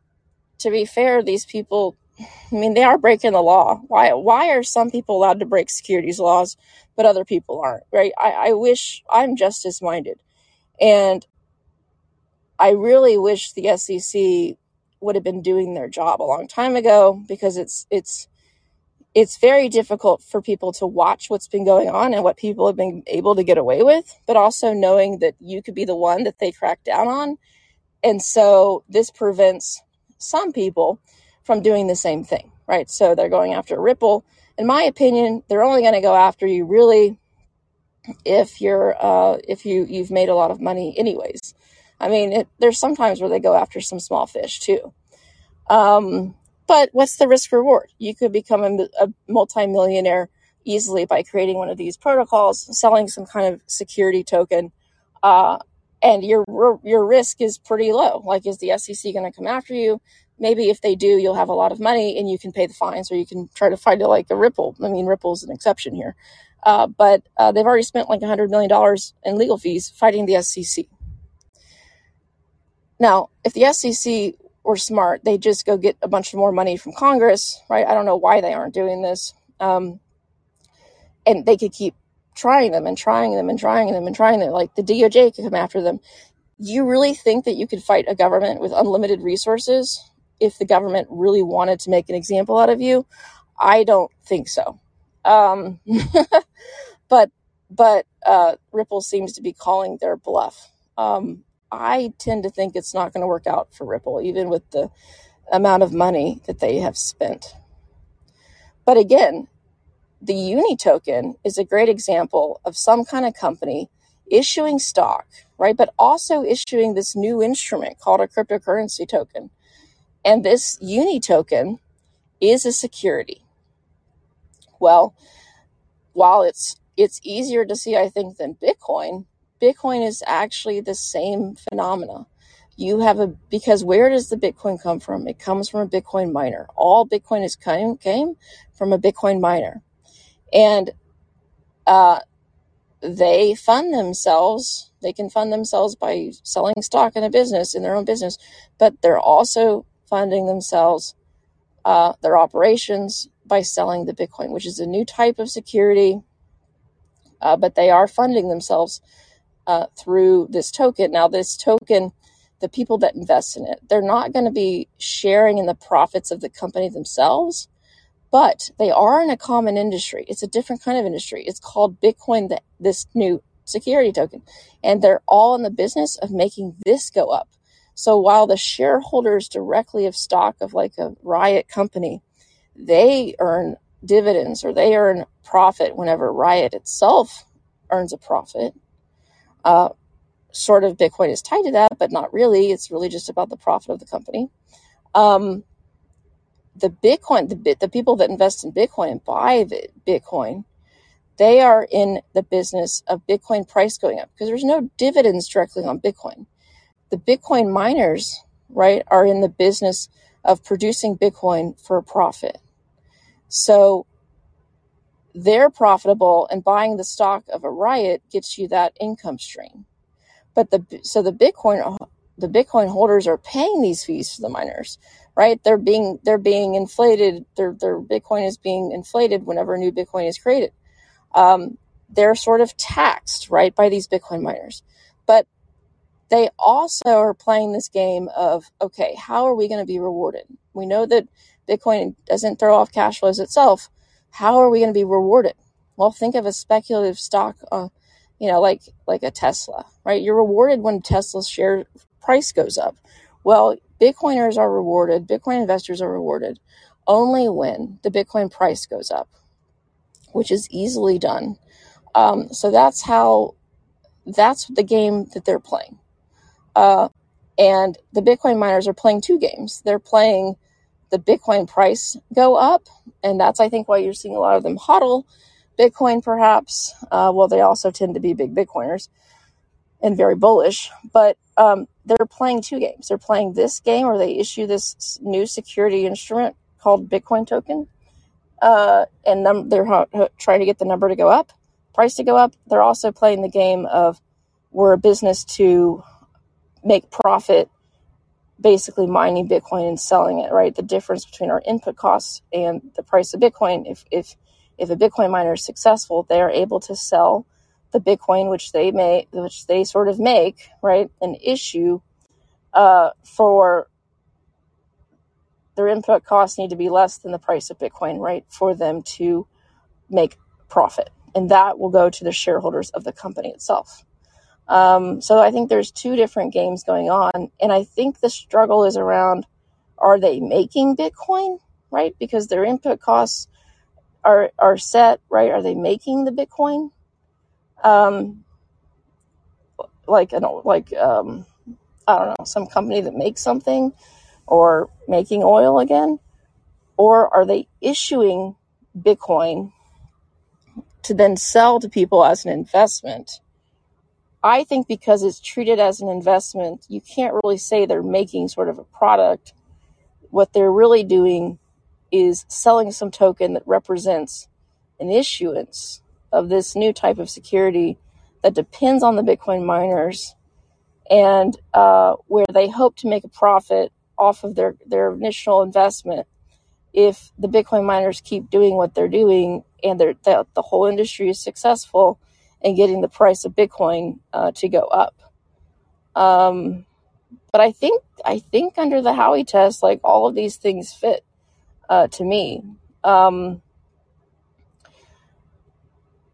to be fair, these people, I mean, they are breaking the law. Why why are some people allowed to break securities laws, but other people aren't, right? I, I wish I'm justice minded, and I really wish the SEC would have been doing their job a long time ago because it's it's it's very difficult for people to watch what's been going on and what people have been able to get away with, but also knowing that you could be the one that they crack down on. And so this prevents some people from doing the same thing, right? So they're going after a Ripple. In my opinion, they're only going to go after you really if you're uh, if you you've made a lot of money anyways. I mean, it, there's sometimes where they go after some small fish too. Um, but what's the risk reward? You could become a, a multimillionaire easily by creating one of these protocols, selling some kind of security token, uh, and your your risk is pretty low. Like, is the SEC going to come after you? Maybe if they do, you'll have a lot of money and you can pay the fines, or you can try to find it like a Ripple. I mean, Ripple's an exception here, uh, but uh, they've already spent like hundred million dollars in legal fees fighting the SEC. Now, if the SEC were smart, they'd just go get a bunch of more money from Congress, right? I don't know why they aren't doing this. Um, and they could keep trying them and trying them and trying them and trying them. Like the DOJ could come after them. You really think that you could fight a government with unlimited resources if the government really wanted to make an example out of you? I don't think so. Um, but but uh, Ripple seems to be calling their bluff. Um, I tend to think it's not going to work out for Ripple, even with the amount of money that they have spent. But again, the Uni token is a great example of some kind of company issuing stock, right? But also issuing this new instrument called a cryptocurrency token. And this Uni token is a security. Well, while it's it's easier to see, I think, than Bitcoin, Bitcoin is actually the same phenomena. You have a because where does the Bitcoin come from? It comes from a Bitcoin miner. All Bitcoin is came came from a Bitcoin miner, and uh, they fund themselves. They can fund themselves by selling stock in a business in their own business, but they're also funding themselves uh, their operations by selling the Bitcoin, which is a new type of security. Uh, but they are funding themselves uh, through this token. Now, this token, the people that invest in it, they're not going to be sharing in the profits of the company themselves, but they are in a common industry. It's a different kind of industry. It's called Bitcoin, the, this new security token. And they're all in the business of making this go up. So while the shareholders directly of stock of like a Riot company, they earn dividends or they earn profit whenever Riot itself earns a profit. Uh, sort of Bitcoin is tied to that, but not really. It's really just about the profit of the company. Um, the Bitcoin, the the people that invest in Bitcoin and buy the Bitcoin, they are in the business of Bitcoin price going up because there's no dividends directly on Bitcoin. The Bitcoin miners, right, are in the business of producing Bitcoin for a profit. So they're profitable and buying the stock of a riot gets you that income stream. But the so the bitcoin the bitcoin holders are paying these fees to the miners right? They're being they're being inflated. Their their bitcoin is being inflated whenever new bitcoin is created. Um, they're sort of taxed right by these bitcoin miners. But they also are playing this game of okay how are we going to be rewarded? We know that bitcoin doesn't throw off cash flows itself how are we going to be rewarded? Well think of a speculative stock uh, you know like like a tesla right? You're rewarded when tesla's share price goes up. Well bitcoiners are rewarded bitcoin investors are rewarded only when the bitcoin price goes up which is easily done. Um, so that's how that's the game that they're playing. Uh, and the Bitcoin miners are playing two games. They're playing the Bitcoin price go up, and that's I think why you're seeing a lot of them hodl Bitcoin, perhaps. Uh, well, they also tend to be big Bitcoiners and very bullish, but um, they're playing two games. They're playing this game, where they issue this new security instrument called Bitcoin token, uh, and num- they're trying to get the number to go up, price to go up. They're also playing the game of we're a business to make profit basically mining Bitcoin and selling it, right? The difference between our input costs and the price of Bitcoin. If if if a Bitcoin miner is successful, they are able to sell the Bitcoin which they may which they sort of make, right, an issue uh, for their input costs need to be less than the price of Bitcoin, right, for them to make profit. And that will go to the shareholders of the company itself. Um, so I think there's two different games going on. And I think the struggle is around are they making Bitcoin, right? Because their input costs are, are set, right? Are they making the Bitcoin? Um, like, an, like, um, I don't know, some company that makes something or making oil again? Or are they issuing Bitcoin to then sell to people as an investment? I think because it's treated as an investment, you can't really say they're making sort of a product. What they're really doing is selling some token that represents an issuance of this new type of security that depends on the Bitcoin miners and uh, where they hope to make a profit off of their, their initial investment if the Bitcoin miners keep doing what they're doing and they're, the, the whole industry is successful and getting the price of Bitcoin uh, to go up. Um, but I think I think under the Howey test, like all of these things fit uh, to me. Um,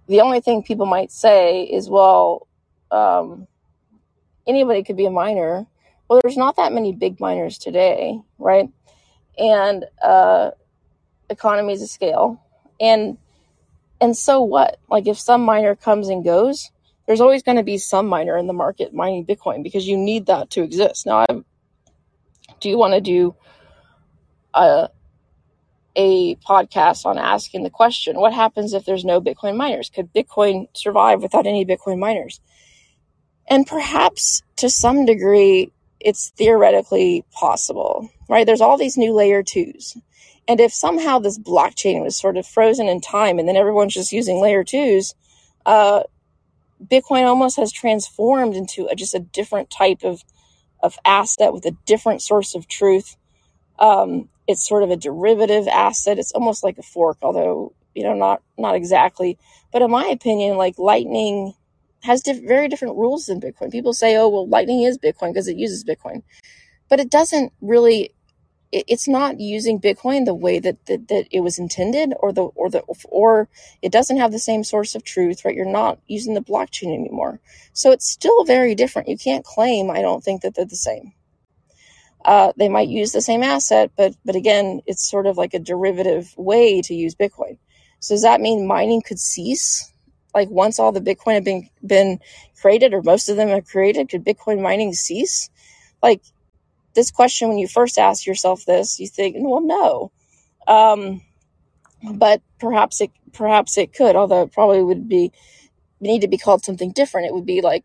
the only thing people might say is, well, um, anybody could be a miner. Well, there's not that many big miners today, right? And uh, economies of scale, and and so what? Like if some miner comes and goes, there's always going to be some miner in the market mining Bitcoin because you need that to exist. Now, I do you want to do a a podcast on asking the question: What happens if there's no Bitcoin miners? Could Bitcoin survive without any Bitcoin miners? And perhaps to some degree, it's theoretically possible, right? There's all these new layer twos. And if somehow this blockchain was sort of frozen in time and then everyone's just using layer twos, uh, Bitcoin almost has transformed into a, just a different type of, of asset with a different source of truth. Um, it's sort of a derivative asset. It's almost like a fork, although, you know, not, not exactly. But in my opinion, like Lightning has diff- very different rules than Bitcoin. People say, oh, well, Lightning is Bitcoin because it uses Bitcoin. But it doesn't really it, it's not using Bitcoin the way that, that that it was intended, or the or the or it doesn't have the same source of truth. Right? You're not using the blockchain anymore, so it's still very different. You can't claim. I don't think that they're the same. Uh, they might use the same asset, but but again, it's sort of like a derivative way to use Bitcoin. So does that mean mining could cease? Like once all the Bitcoin have been been created, or most of them are created, could Bitcoin mining cease? Like this question, when you first ask yourself this, you think, well, no. Um, but perhaps it perhaps it could, although it probably would be need to be called something different. It would be like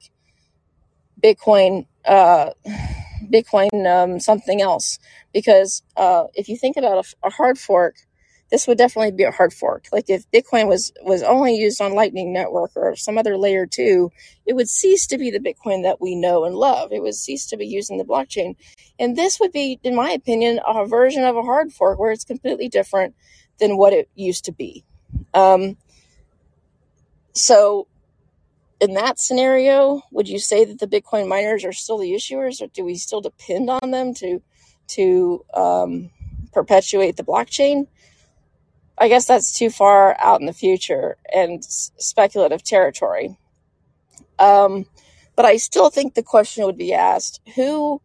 Bitcoin, uh, Bitcoin, um, something else. Because uh, if you think about a, a hard fork, this would definitely be a hard fork. Like if Bitcoin was was only used on Lightning Network or some other layer two, it would cease to be the Bitcoin that we know and love. It would cease to be used in the blockchain. And this would be, in my opinion, a version of a hard fork where it's completely different than what it used to be. Um, so in that scenario, would you say that the Bitcoin miners are still the issuers, or do we still depend on them to to um, perpetuate the blockchain? I guess that's too far out in the future and speculative territory. Um, but I still think the question would be asked: Who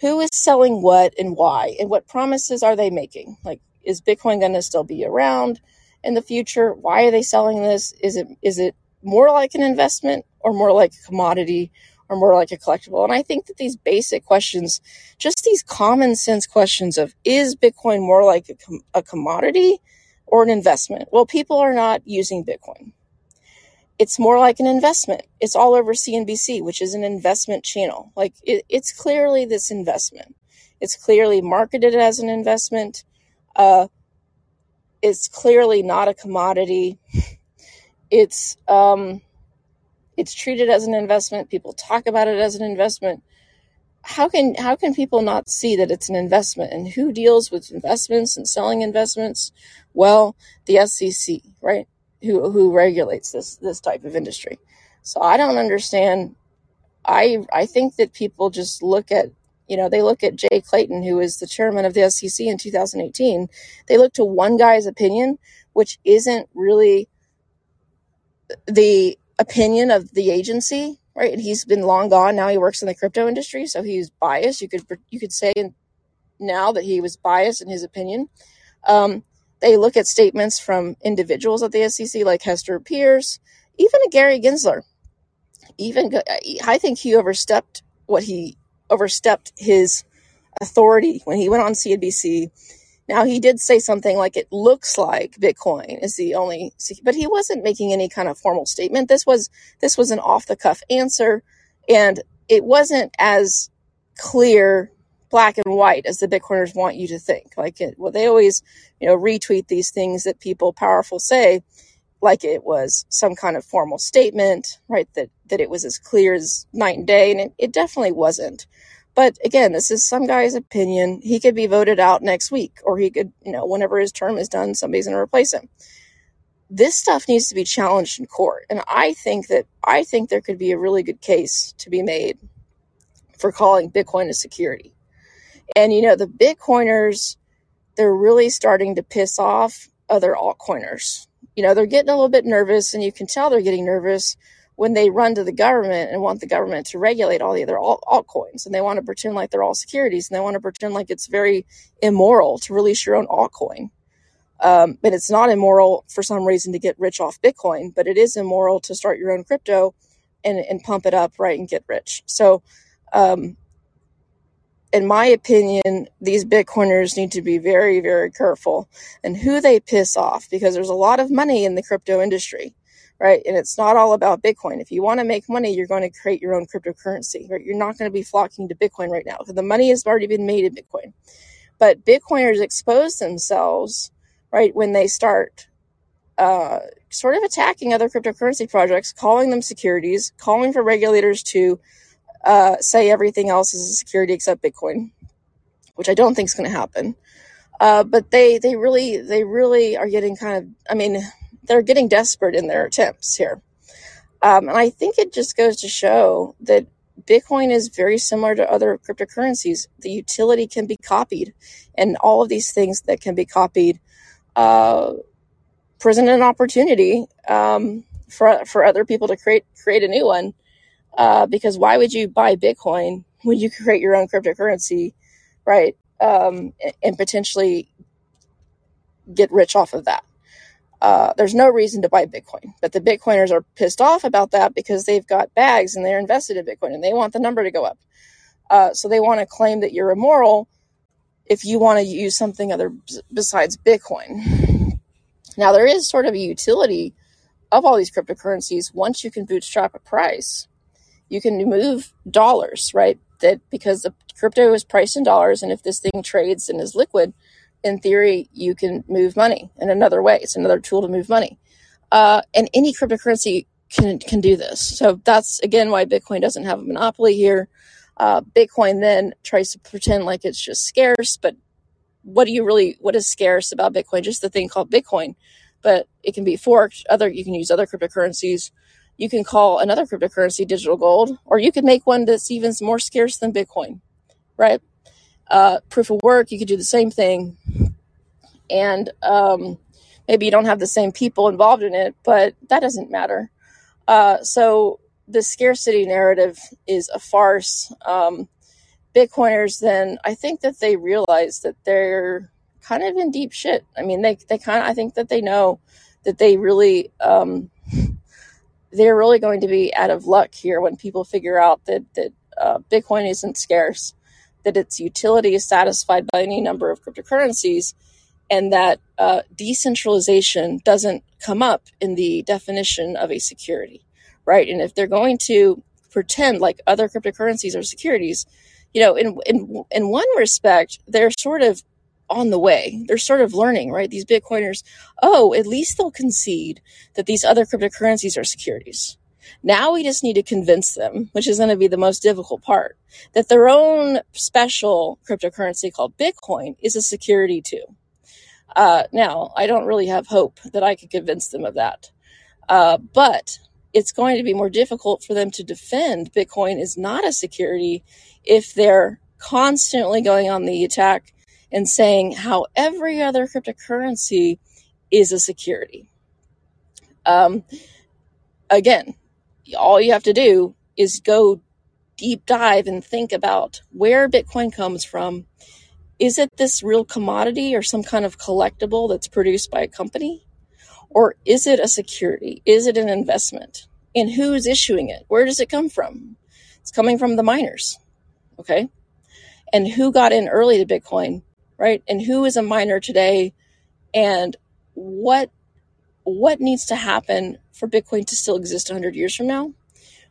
who is selling what and why, and what promises are they making? Like, is Bitcoin going to still be around in the future? Why are they selling this? Is it is it more like an investment or more like a commodity or more like a collectible? And I think that these basic questions, just these common sense questions of is Bitcoin more like a, com- a commodity or an investment? Well, people are not using Bitcoin. It's more like an investment. It's all over CNBC, which is an investment channel. Like it, it's clearly this investment. It's clearly marketed as an investment. Uh, it's clearly not a commodity. It's um, it's treated as an investment. People talk about it as an investment. How can how can people not see that it's an investment? And who deals with investments and selling investments? Well, the SEC, right? Who who regulates this this type of industry. So I don't understand. I I think that people just look at you know they look at Jay Clayton, who is the chairman of the SEC in 2018. They look to one guy's opinion, which isn't really the opinion of the agency, right? And he's been long gone. Now he works in the crypto industry, so he's biased. You could you could say now that he was biased in his opinion. Um, they look at statements from individuals at the SEC, like Hester Peirce, even a Gary Gensler. Even I think he overstepped what he overstepped his authority when he went on CNBC now he did say something like it looks like Bitcoin is the only, but he wasn't making any kind of formal statement. This was this was an off the cuff answer, and it wasn't as clear, black and white as the Bitcoiners want you to think. Like it, well, they always you know retweet these things that people powerful say, like it was some kind of formal statement, right? That that it was as clear as night and day, and it, it definitely wasn't. But again, this is some guy's opinion. He could be voted out next week, or he could, you know, whenever his term is done, somebody's going to replace him. This stuff needs to be challenged in court. And I think that, I think there could be a really good case to be made for calling Bitcoin a security. And, you know, the Bitcoiners, they're really starting to piss off other altcoiners. You know, they're getting a little bit nervous, and you can tell they're getting nervous when they run to the government and want the government to regulate all the other alt- altcoins and they want to pretend like they're all securities and they want to pretend like it's very immoral to release your own altcoin. Um, it's not immoral for some reason to get rich off Bitcoin, but it is immoral to start your own crypto and, and pump it up, right, and get rich. So, um, in my opinion, these Bitcoiners need to be very, very careful and who they piss off because there's a lot of money in the crypto industry right? And it's not all about Bitcoin. If you want to make money, you're going to create your own cryptocurrency, right? You're not going to be flocking to Bitcoin right now because the money has already been made in Bitcoin. But Bitcoiners expose themselves, right, when they start uh, sort of attacking other cryptocurrency projects, calling them securities, calling for regulators to uh, say everything else is a security except Bitcoin, which I don't think is going to happen. Uh, but they they really they really are getting kind of I mean they're getting desperate in their attempts here. Um, and I think it just goes to show that Bitcoin is very similar to other cryptocurrencies. The utility can be copied, and all of these things that can be copied uh, present an opportunity um, for for other people to create create a new one. Uh, because why would you buy Bitcoin when you create your own cryptocurrency, right? Um, and potentially get rich off of that. Uh, there's no reason to buy Bitcoin. But the Bitcoiners are pissed off about that because they've got bags and they're invested in Bitcoin and they want the number to go up. Uh, so they want to claim that you're immoral if you want to use something other besides Bitcoin. Now, there is sort of a utility of all these cryptocurrencies once you can bootstrap a price. You can move dollars, right? That because the crypto is priced in dollars, and if this thing trades and is liquid, in theory, you can move money in another way. It's another tool to move money. Uh, and any cryptocurrency can, can do this. So that's again why Bitcoin doesn't have a monopoly here. Uh, Bitcoin then tries to pretend like it's just scarce, but what do you really, what is scarce about Bitcoin? Just the thing called Bitcoin, but it can be forked. Other, you can use other cryptocurrencies. You can call another cryptocurrency digital gold, or you could make one that's even more scarce than Bitcoin, right? Uh, proof of work, you could do the same thing. And um, maybe you don't have the same people involved in it, but that doesn't matter. Uh, so the scarcity narrative is a farce. Um, Bitcoiners, then I think that they realize that they're kind of in deep shit. I mean, they they kind of I think that they know that they really um, they're really going to be out of luck here when people figure out that that uh, Bitcoin isn't scarce that its utility is satisfied by any number of cryptocurrencies, and that uh, decentralization doesn't come up in the definition of a security, right? And if they're going to pretend like other cryptocurrencies are securities, you know, in in in one respect, they're sort of on the way. They're sort of learning, right? These Bitcoiners, oh, at least they'll concede that these other cryptocurrencies are securities. Now we just need to convince them, which is going to be the most difficult part, that their own special cryptocurrency called Bitcoin is a security too. Uh, now, I don't really have hope that I could convince them of that. Uh, but it's going to be more difficult for them to defend Bitcoin is not a security if they're constantly going on the attack and saying how every other cryptocurrency is a security. Um, again, all you have to do is go deep dive and think about where Bitcoin comes from. Is it this real commodity or some kind of collectible that's produced by a company? Or is it a security? Is it an investment? And who's issuing it? Where does it come from? It's coming from the miners. Okay. And who got in early to Bitcoin, right? And who is a miner today? And what what needs to happen for Bitcoin to still exist 100 years from now?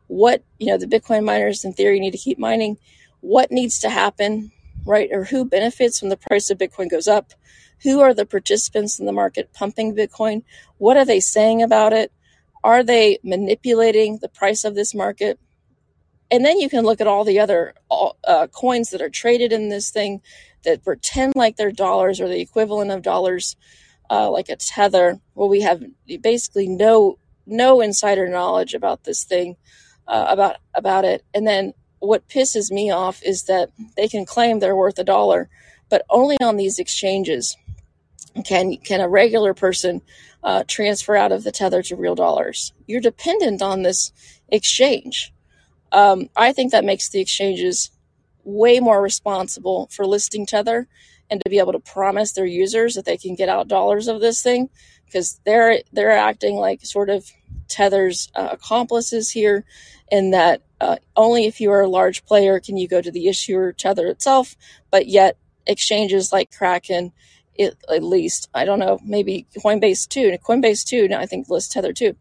What, you know, the Bitcoin miners in theory need to keep mining. What needs to happen, right? Or who benefits when the price of Bitcoin goes up? Who are the participants in the market pumping Bitcoin? What are they saying about it? Are they manipulating the price of this market? And then you can look at all the other uh, coins that are traded in this thing that pretend like they're dollars or the equivalent of dollars uh, like a tether where we have basically no no insider knowledge about this thing uh, about about it. And then what pisses me off is that they can claim they're worth a dollar but only on these exchanges can can a regular person uh, transfer out of the tether to real dollars. You're dependent on this exchange. Um, i think that makes the exchanges way more responsible for listing tether and to be able to promise their users that they can get out dollars of this thing because they're they're acting like sort of tether's uh, accomplices here in that uh, only if you are a large player can you go to the issuer tether itself but yet exchanges like kraken it, at least i don't know maybe coinbase too coinbase too now i think lists tether too.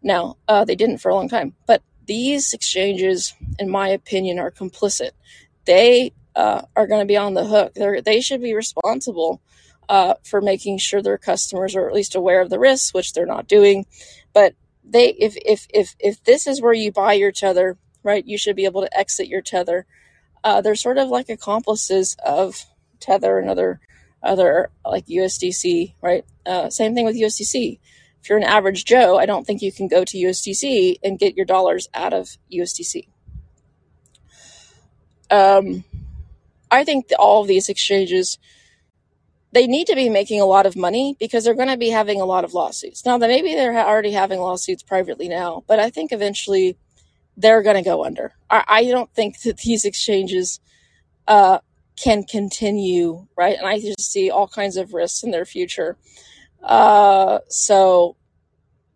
Now uh, they didn't for a long time but these exchanges in my opinion are complicit. They uh, are going to be on the hook. They're, they should be responsible uh, for making sure their customers are at least aware of the risks, which they're not doing. But they, if if if if this is where you buy your tether, right, you should be able to exit your tether. Uh, they're sort of like accomplices of tether and other other like USDC, right? Uh, same thing with USDC. If you're an average Joe, I don't think you can go to USDC and get your dollars out of USDC. Um, I think all of these exchanges they need to be making a lot of money because they're going to be having a lot of lawsuits. Now, that maybe they're already having lawsuits privately now, but I think eventually they're going to go under. I, don't think that these exchanges uh, can continue, right? And I just see all kinds of risks in their future. Uh, so,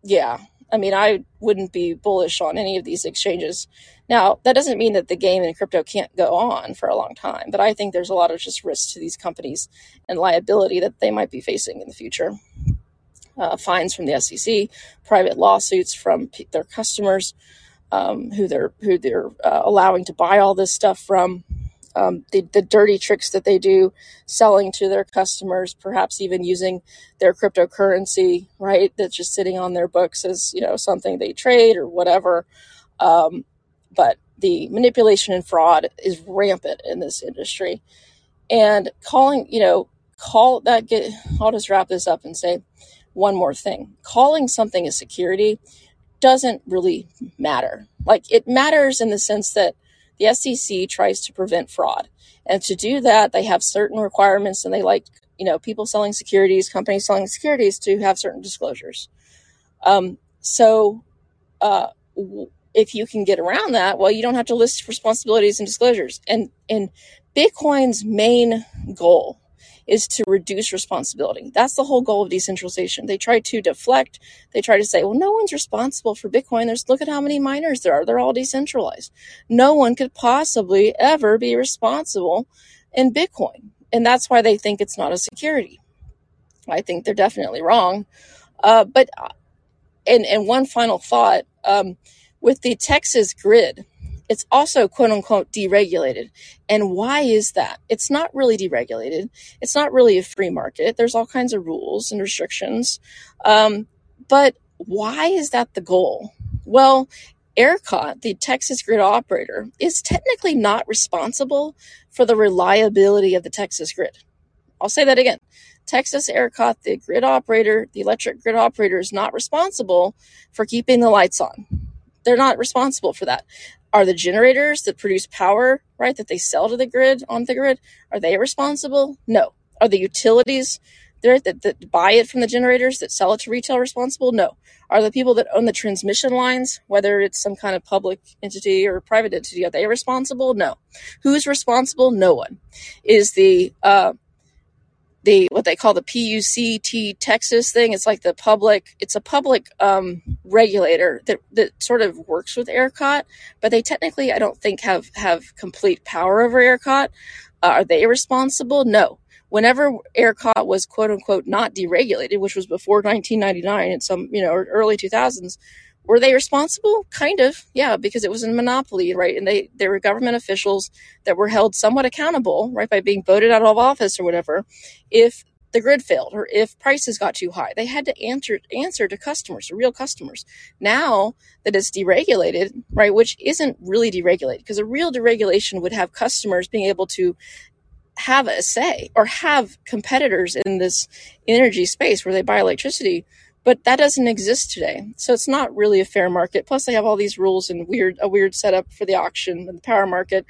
yeah, I mean, I wouldn't be bullish on any of these exchanges. Now, that doesn't mean that the game in crypto can't go on for a long time, but I think there's a lot of just risk to these companies and liability that they might be facing in the future. Uh, fines from the SEC, private lawsuits from p- their customers, um, who they're who they're uh, allowing to buy all this stuff from. um, the, the dirty tricks that they do selling to their customers, perhaps even using their cryptocurrency, right? That's just sitting on their books as, you know, something they trade or whatever. Um, but the manipulation and fraud is rampant in this industry. And calling, you know, call that get, I'll just wrap this up and say one more thing. Calling something a security doesn't really matter. Like it matters in the sense that the SEC tries to prevent fraud. And to do that, they have certain requirements and they like, you know, people selling securities, companies selling securities to have certain disclosures. Um, so, uh, if you can get around that, well, you don't have to list responsibilities and disclosures. And, and Bitcoin's main goal is to reduce responsibility. That's the whole goal of decentralization. They try to deflect. They try to say, well, no one's responsible for Bitcoin. There's look at how many miners there are. They're all decentralized. No one could possibly ever be responsible in Bitcoin. And that's why they think it's not a security. I think they're definitely wrong. Uh, but, uh, and, and one final thought, um, with the Texas grid, it's also quote unquote deregulated. And why is that? It's not really deregulated. It's not really a free market. There's all kinds of rules and restrictions. Um, but why is that the goal? Well, ERCOT, the Texas grid operator, is technically not responsible for the reliability of the Texas grid. I'll say that again. Texas ERCOT, the grid operator, the electric grid operator, is not responsible for keeping the lights on. They're not responsible for that. Are the generators that produce power, right, that they sell to the grid, on the grid, are they responsible? No. Are the utilities there that, that buy it from the generators that sell it to retail responsible? No. Are the people that own the transmission lines, whether it's some kind of public entity or private entity, are they responsible? No. Who's responsible? No one. Is the uh, the what they call the PUCT Texas thing. It's like the public. It's a public um, regulator that that sort of works with ERCOT, but they technically, I don't think have have complete power over ERCOT. Uh, are they responsible? No. Whenever ERCOT was quote unquote not deregulated, which was before 1999 and some you know early 2000s, were they responsible? Kind of, yeah, because it was a monopoly, right? And they they were government officials that were held somewhat accountable, right, by being voted out of office or whatever, if the grid failed or if prices got too high. They had to answer answer to customers, to real customers. Now that it's deregulated, right, which isn't really deregulated, because a real deregulation would have customers being able to have a say or have competitors in this energy space where they buy electricity but that doesn't exist today. So it's not really a fair market. Plus, they have all these rules and weird a weird setup for the auction and the power market.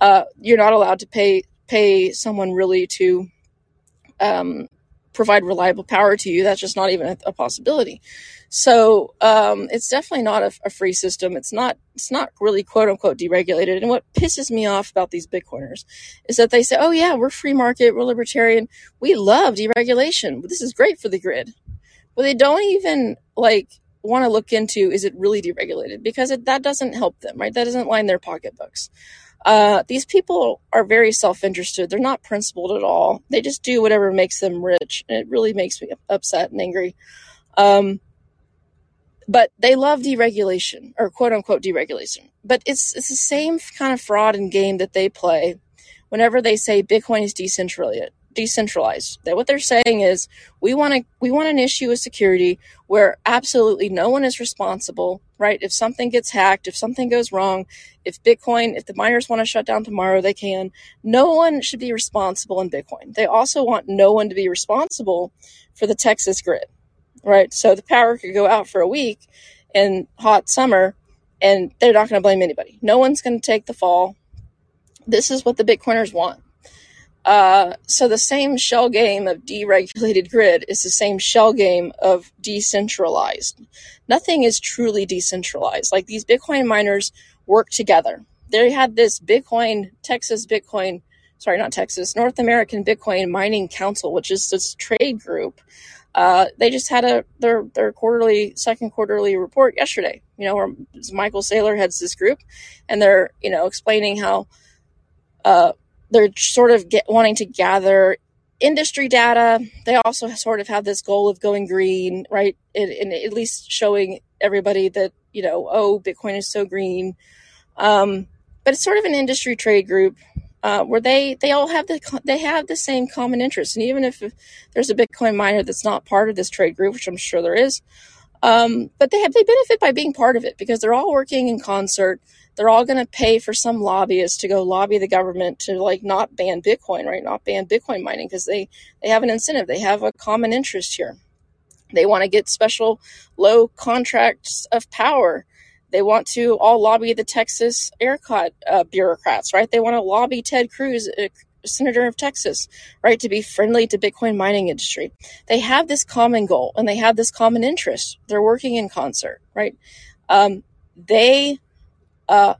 Uh, you're not allowed to pay pay someone really to um, provide reliable power to you. That's just not even a, a possibility. So um, it's definitely not a, a, free system. It's not. It's not really quote unquote deregulated. And what pisses me off about these Bitcoiners is that they say, "Oh yeah, we're free market, we're libertarian, we love deregulation. This is great for the grid." Well, they don't even like want to look into is it really deregulated because it, that doesn't help them, right? That doesn't line their pocketbooks. Uh, these people are very self-interested. They're not principled at all. They just do whatever makes them rich, and it really makes me upset and angry. Um, but they love deregulation or quote unquote deregulation. But it's it's the same kind of fraud and game that they play whenever they say Bitcoin is decentralized decentralized. That what they're saying is we want to we want an issue of security where absolutely no one is responsible, right? If something gets hacked, if something goes wrong, if Bitcoin, if the miners want to shut down tomorrow, they can. No one should be responsible in Bitcoin. They also want no one to be responsible for the Texas grid, right? So the power could go out for a week in hot summer and they're not going to blame anybody. No one's going to take the fall. This is what the Bitcoiners want uh, so the same shell game of deregulated grid is the same shell game of decentralized. Nothing is truly decentralized. Like these Bitcoin miners work together. They had this Bitcoin, Texas Bitcoin, sorry, not Texas, North American Bitcoin Mining Council, which is this trade group. Uh, they just had a their their quarterly second quarterly report yesterday. You know, where Michael Saylor heads this group, and they're you know explaining how uh, they're sort of get, wanting to gather industry data. They also sort of have this goal of going green, right? And, at least showing everybody that, you know, oh, Bitcoin is so green. Um, but it's sort of an industry trade group. uh, where they they all have the they have the same common interests. And even if there's a Bitcoin miner that's not part of this trade group, which I'm sure there is, um, but they have they benefit by being part of it because they're all working in concert. They're all going to pay for some lobbyist to go lobby the government to like not ban Bitcoin, right? Not ban Bitcoin mining because they they have an incentive. They have a common interest here. They want to get special low contracts of power. They want to all lobby the Texas ERCOT uh, bureaucrats, right? They want to lobby Ted Cruz, uh, senator of Texas, right, to be friendly to Bitcoin mining industry. They have this common goal and they have this common interest. They're working in concert, right? Um, they uh,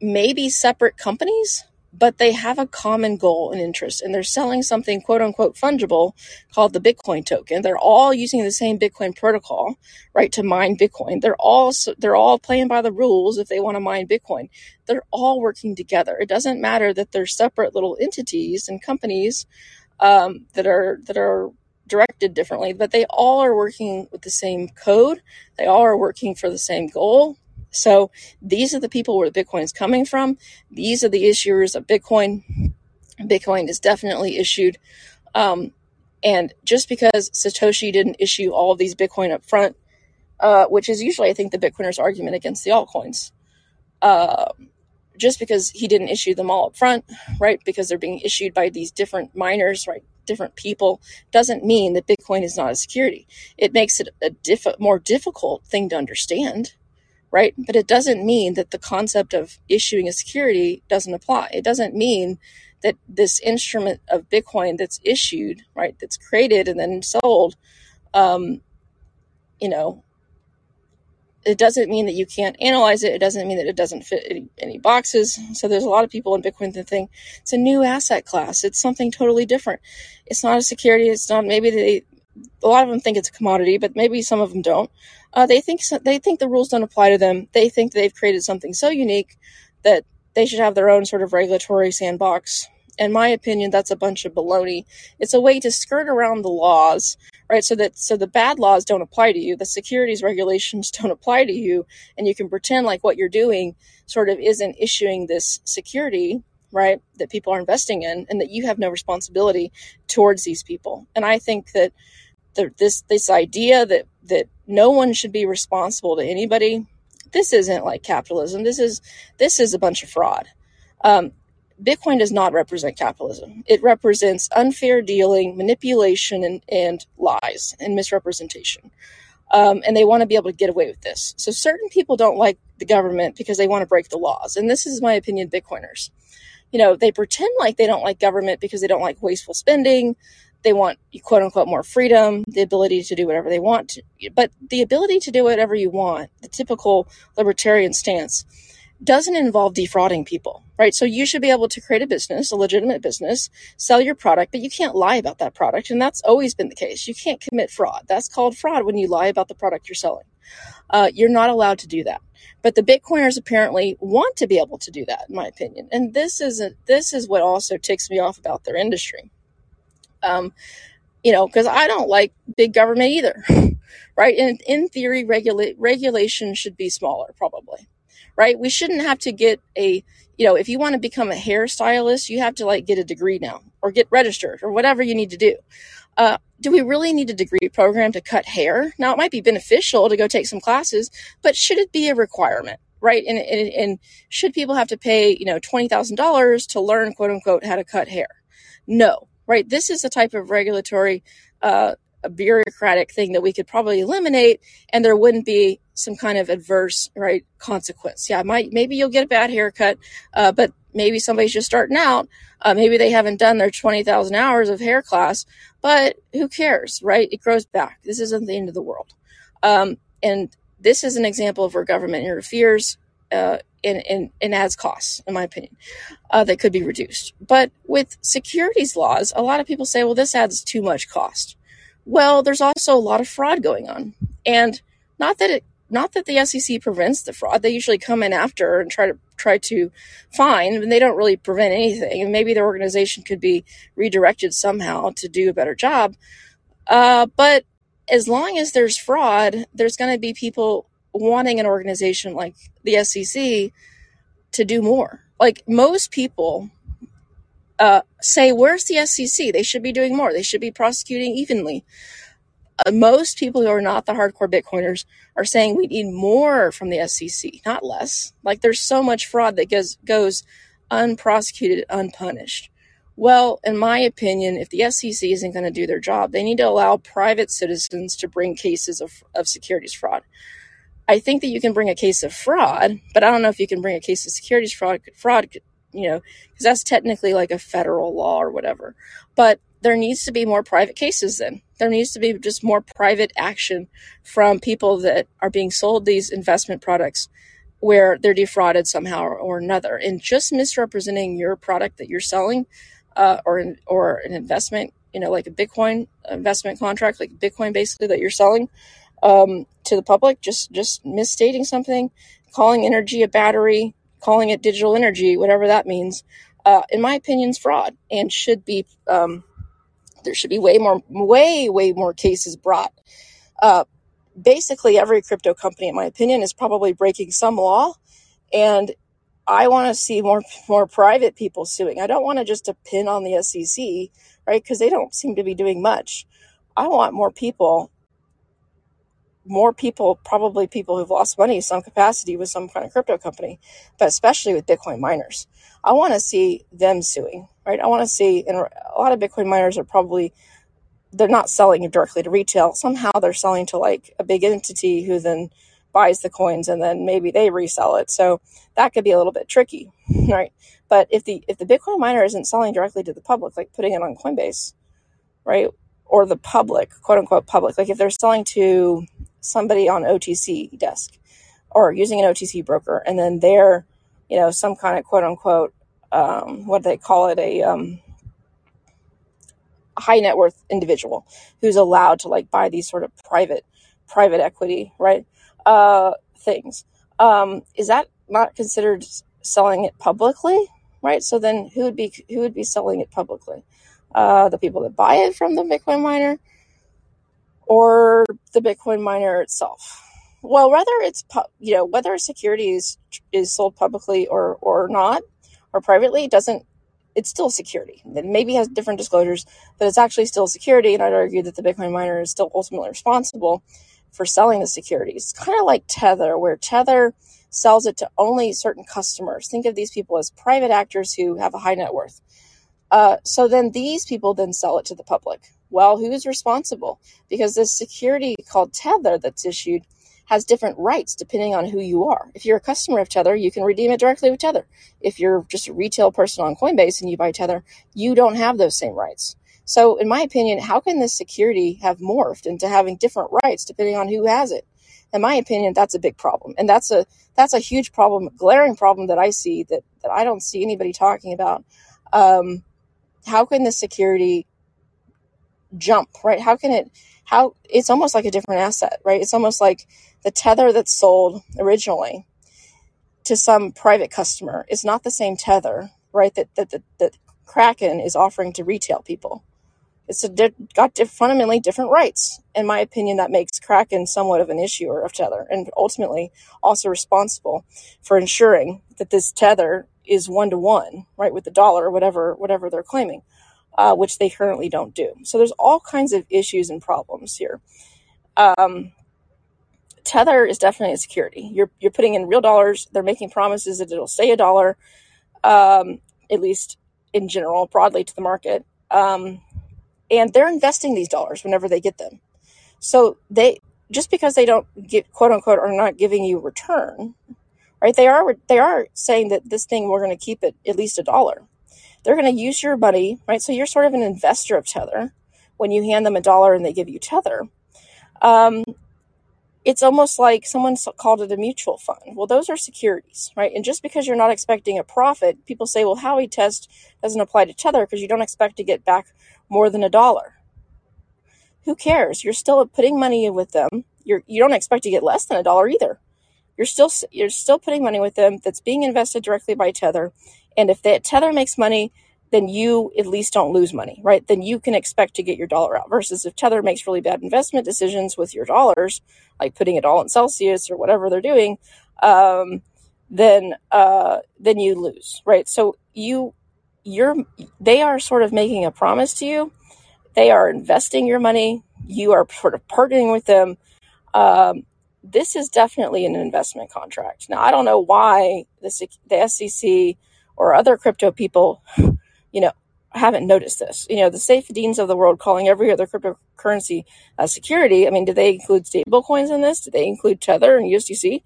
may be separate companies, but they have a common goal and interest and they're selling something quote unquote fungible called the bitcoin token. They're all using the same bitcoin protocol right to mine bitcoin. They're all they're all playing by the rules if they want to mine bitcoin. They're all working together. It doesn't matter that they're separate little entities and companies um, that are that are directed differently but they all are working with the same code. They all are working for the same goal so these are the people where Bitcoin is coming from. These are the issuers of Bitcoin. Bitcoin is definitely issued. Um, and just because Satoshi didn't issue all of these Bitcoin up front, uh, which is usually, I think, the Bitcoiners' argument against the altcoins, uh, just because he didn't issue them all up front, right? Because they're being issued by these different miners, right? Different people doesn't mean that Bitcoin is not a security. It makes it a diff- more difficult thing to understand right? But it doesn't mean that the concept of issuing a security doesn't apply. It doesn't mean that this instrument of Bitcoin that's issued, right, that's created and then sold, um, you know, it doesn't mean that you can't analyze it. It doesn't mean that it doesn't fit any, any boxes. So there's a lot of people in Bitcoin that think it's a new asset class. It's something totally different. It's not a security. It's not maybe they a lot of them think it's a commodity, but maybe some of them don't. Uh, they think they think the rules don't apply to them. They think they've created something so unique that they should have their own sort of regulatory sandbox. In my opinion, that's a bunch of baloney. It's a way to skirt around the laws, right? So that so the bad laws don't apply to you, the securities regulations don't apply to you, and you can pretend like what you're doing sort of isn't issuing this security right that people are investing in and that you have no responsibility towards these people and i think that this this idea that that no one should be responsible to anybody this isn't like capitalism. This is this is a bunch of fraud. Um, bitcoin does not represent capitalism. It represents unfair dealing manipulation and, and lies and misrepresentation. Um, and they want to be able to get away with this. So certain people don't like the government because they want to break the laws. And this is my opinion bitcoiners. You know they pretend like they don't like government because they don't like wasteful spending they want quote unquote more freedom, the ability to do whatever they want to, but the ability to do whatever you want, the typical libertarian stance, doesn't involve defrauding people, right? So you should be able to create a business, a legitimate business, sell your product, but you can't lie about that product. And that's always been the case. You can't commit fraud. That's called fraud when you lie about the product you're selling. Uh, you're not allowed to do that. But the Bitcoiners apparently want to be able to do that, in my opinion. And this is a, this is what also ticks me off about their industry. Um, you know, because I don't like big government either, right? And in theory, regulate regulation should be smaller, probably, right? We shouldn't have to get a, you know, if you want to become a hairstylist, you have to like get a degree now or get registered or whatever you need to do. Uh, do we really need a degree program to cut hair? Now, it might be beneficial to go take some classes, but should it be a requirement? Right. And, and, and should people have to pay, you know, $20,000 to learn, quote unquote, how to cut hair? No, right? This is a type of regulatory, uh, bureaucratic thing that we could probably eliminate, and there wouldn't be some kind of adverse right consequence. Yeah, might maybe you'll get a bad haircut, uh, but maybe somebody's just starting out. Uh, maybe they haven't done their twenty thousand hours of hair class, but who cares, right? It grows back. This isn't the end of the world, um, and this is an example of where government interferes uh, and, and, and adds costs, in my opinion, uh, that could be reduced. But with securities laws, a lot of people say, well, this adds too much cost. Well, there's also a lot of fraud going on. And not that it not that the SEC prevents the fraud. They usually come in after and try to try to find, and they don't really prevent anything. And maybe their organization could be redirected somehow to do a better job. Uh, but as long as there's fraud, there's going to be people wanting an organization like the SEC to do more. Like most people uh, say, where's the SEC? They should be doing more. They should be prosecuting evenly. Uh, most people who are not the hardcore Bitcoiners are saying we need more from the SEC, not less. Like there's so much fraud that goes goes unprosecuted, unpunished. Well, in my opinion, if the SEC isn't going to do their job, they need to allow private citizens to bring cases of, of securities fraud. I think that you can bring a case of fraud, but I don't know if you can bring a case of securities fraud, fraud, you know, because that's technically like a federal law or whatever. But there needs to be more private cases then. There needs to be just more private action from people that are being sold these investment products where they're defrauded somehow or, another. And just misrepresenting your product that you're selling uh, or, an, or an investment, you know, like a Bitcoin investment contract, like Bitcoin basically that you're selling um, to the public, just, just misstating something, calling energy a battery, calling it digital energy, whatever that means, uh, in my opinion, is fraud and should be um, there should be way more, way, way more cases brought. Uh, basically, every crypto company, in my opinion, is probably breaking some law, and I want to see more, more private people suing. I don't want to just depend on the SEC, right? Because they don't seem to be doing much. I want more people more people, probably people who've lost money some capacity with some kind of crypto company, but especially with Bitcoin miners. I want to see them suing, right? I want to see, and a lot of Bitcoin miners are probably, they're not selling directly to retail. Somehow they're selling to like a big entity who then buys the coins and then maybe they resell it. So that could be a little bit tricky, right? But if the if the Bitcoin miner isn't selling directly to the public, like putting it on Coinbase, right, or the public, quote unquote public, like if they're selling to somebody on OTC desk or using an OTC broker, and then they're, you know, some kind of quote unquote, um, what do they call it, a um, high net worth individual who's allowed to like buy these sort of private private equity, right? Uh, things. Um, is that not considered selling it publicly, right? So then who would be who would be selling it publicly? Uh, the people that buy it from the Bitcoin miner or the Bitcoin miner itself. Well, whether it's you know whether a security is is sold publicly or or not or privately doesn't it's still security. It maybe has different disclosures, but it's actually still security. And I'd argue that the Bitcoin miner is still ultimately responsible for selling the securities. It's kind of like Tether, where Tether sells it to only certain customers. Think of these people as private actors who have a high net worth. Uh, so then these people then sell it to the public. Well, who's responsible? Because this security called Tether that's issued has different rights depending on who you are. If you're a customer of Tether, you can redeem it directly with Tether. If you're just a retail person on Coinbase and you buy Tether, you don't have those same rights. So, in my opinion, how can this security have morphed into having different rights depending on who has it? In my opinion, that's a big problem, and that's a that's a huge problem, glaring problem that I see that that I don't see anybody talking about. Um, how can the security jump, right? How can it, how, it's almost like a different asset, right? It's almost like the tether that's sold originally to some private customer is not the same tether, right? That, that, that, that Kraken is offering to retail people. It's a got diff- fundamentally different rights. In my opinion, that makes Kraken somewhat of an issuer of tether and ultimately also responsible for ensuring that this tether is one to one, right, with the dollar or whatever whatever they're claiming, uh, which they currently don't do. So there's all kinds of issues and problems here. Um, Tether is definitely a security. You're you're putting in real dollars. They're making promises that it'll stay a dollar, um, at least in general, broadly to the market. Um, and they're investing these dollars whenever they get them. So they just because they don't get quote unquote are not giving you return right? They are they are saying that this thing we're going to keep it at least a dollar. They're going to use your money, right? So you're sort of an investor of Tether when you hand them a dollar and they give you Tether. Um, it's almost like someone called it a mutual fund. Well, those are securities, right? And just because you're not expecting a profit, people say, well, Howey test doesn't apply to Tether because you don't expect to get back more than a dollar. Who cares? You're still putting money with them. You're, you don't expect to get less than a dollar either you're still you're still putting money with them that's being invested directly by Tether. And if that Tether makes money, then you at least don't lose money, right? Then you can expect to get your dollar out. Versus if Tether makes really bad investment decisions with your dollars, like putting it all in Celsius or whatever they're doing, um, then uh, then you lose, right? So you you're they are sort of making a promise to you. They are investing your money. You are sort of partnering with them. Um, this is definitely an investment contract. Now, I don't know why the, the SEC or other crypto people, you know, haven't noticed this. You know, the Saifedeans of the world calling every other cryptocurrency a security. I mean, do they include stable coins in this? Do they include Tether and USDC?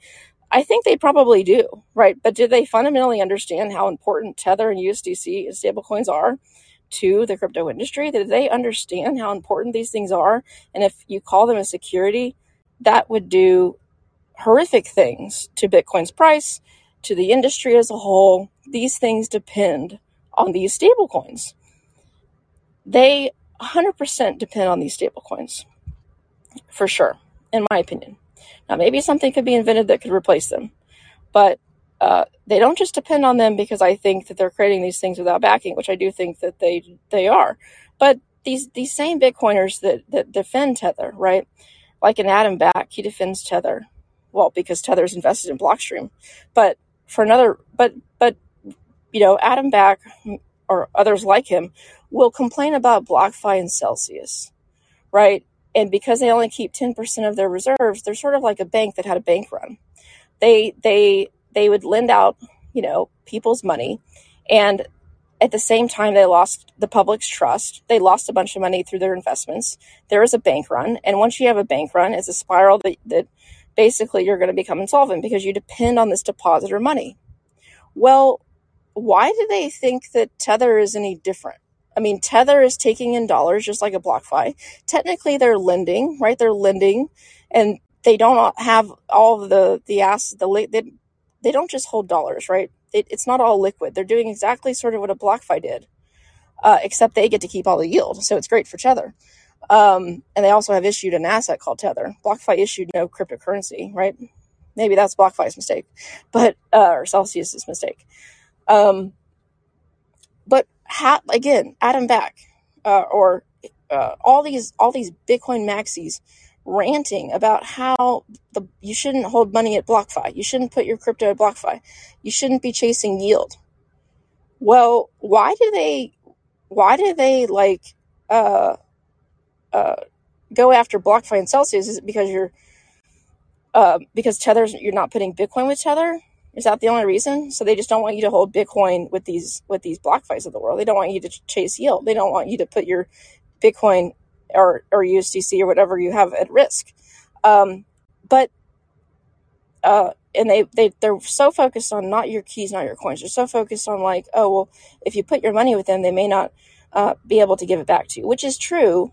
I think they probably do, right? But do they fundamentally understand how important Tether and USDC and stablecoins are to the crypto industry? Do they understand how important these things are? And if you call them a security, that would do horrific things to Bitcoin's price, to the industry as a whole. These things depend on these stablecoins. They 100% depend on these stablecoins, for sure, in my opinion. Now, maybe something could be invented that could replace them, but uh, they don't just depend on them because I think that they're creating these things without backing, which I do think that they they are. But these these same Bitcoiners that that defend Tether, right? Like an Adam Back, he defends Tether, well because Tether's invested in Blockstream, but for another, but but you know, Adam Back or others like him will complain about BlockFi and Celsius, right? And because they only keep 10% of their reserves, they're sort of like a bank that had a bank run. They they they would lend out, you know, people's money and at the same time they lost the public's trust. They lost a bunch of money through their investments. There is a bank run, and once you have a bank run, it's a spiral that, that basically you're going to become insolvent because you depend on this depositor money. Well, why do they think that Tether is any different? I mean, Tether is taking in dollars just like a BlockFi. Technically, they're lending, right? They're lending, and they don't have all the the ass the they, they don't just hold dollars, right? It, it's not all liquid. They're doing exactly sort of what a BlockFi did, uh, except they get to keep all the yield. So it's great for Tether. Um, and they also have issued an asset called Tether. BlockFi issued no cryptocurrency, right? Maybe that's BlockFi's mistake, but uh, or Celsius's mistake. Um, but ha- again, Adam Back uh, or uh, all these all these Bitcoin maxis ranting about how the you shouldn't hold money at BlockFi. You shouldn't put your crypto at BlockFi. You shouldn't be chasing yield. Well, why do they why do they like uh, uh, go after BlockFi and Celsius? Is it because you're uh, because Tether's you're not putting Bitcoin with Tether? Is that the only reason? So they just don't want you to hold Bitcoin with these with these BlockFis of the world. They don't want you to chase yield. They don't want you to put your Bitcoin or or USDC or whatever you have at risk. Um, but uh, and they they they're so focused on not your keys, not your coins. They're so focused on like, oh well, if you put your money with them, they may not uh, be able to give it back to you, which is true.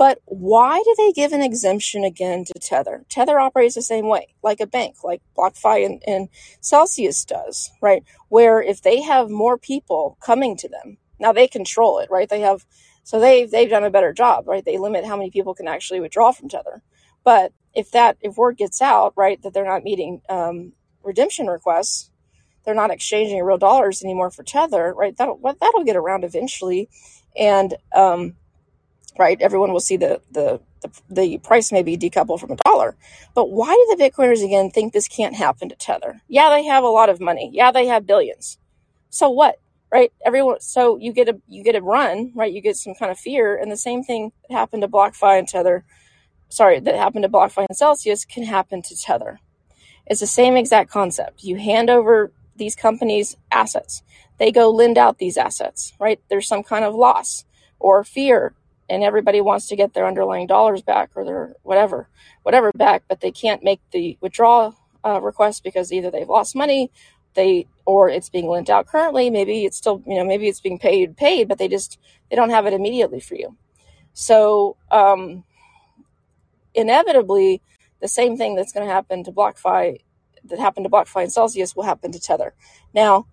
But why do they give an exemption again to Tether? Tether operates the same way, like a bank, like BlockFi and, and Celsius does, right? Where if they have more people coming to them, now they control it, right? They have, so they've, they've done a better job, right? They limit how many people can actually withdraw from Tether. But if that, if word gets out, right, that they're not meeting um, redemption requests, they're not exchanging real dollars anymore for Tether, right? That'll, that'll get around eventually. And, um, right? Everyone will see the, the, the, the price maybe decoupled from a dollar. But why do the Bitcoiners again think this can't happen to Tether? Yeah, they have a lot of money. Yeah, they have billions. So what? Right? Everyone so you get a you get a run, right? You get some kind of fear, and the same thing happened to BlockFi and Tether, sorry, that happened to BlockFi and Celsius can happen to Tether. It's the same exact concept. You hand over these companies assets. They go lend out these assets, right? There's some kind of loss or fear and everybody wants to get their underlying dollars back or their whatever, whatever back, but they can't make the withdrawal uh, request because either they've lost money, they or it's being lent out currently. Maybe it's still, you know, maybe it's being paid, paid, but they just they don't have it immediately for you. So um, inevitably, the same thing that's going to happen to BlockFi that happened to BlockFi and Celsius will happen to Tether. Now,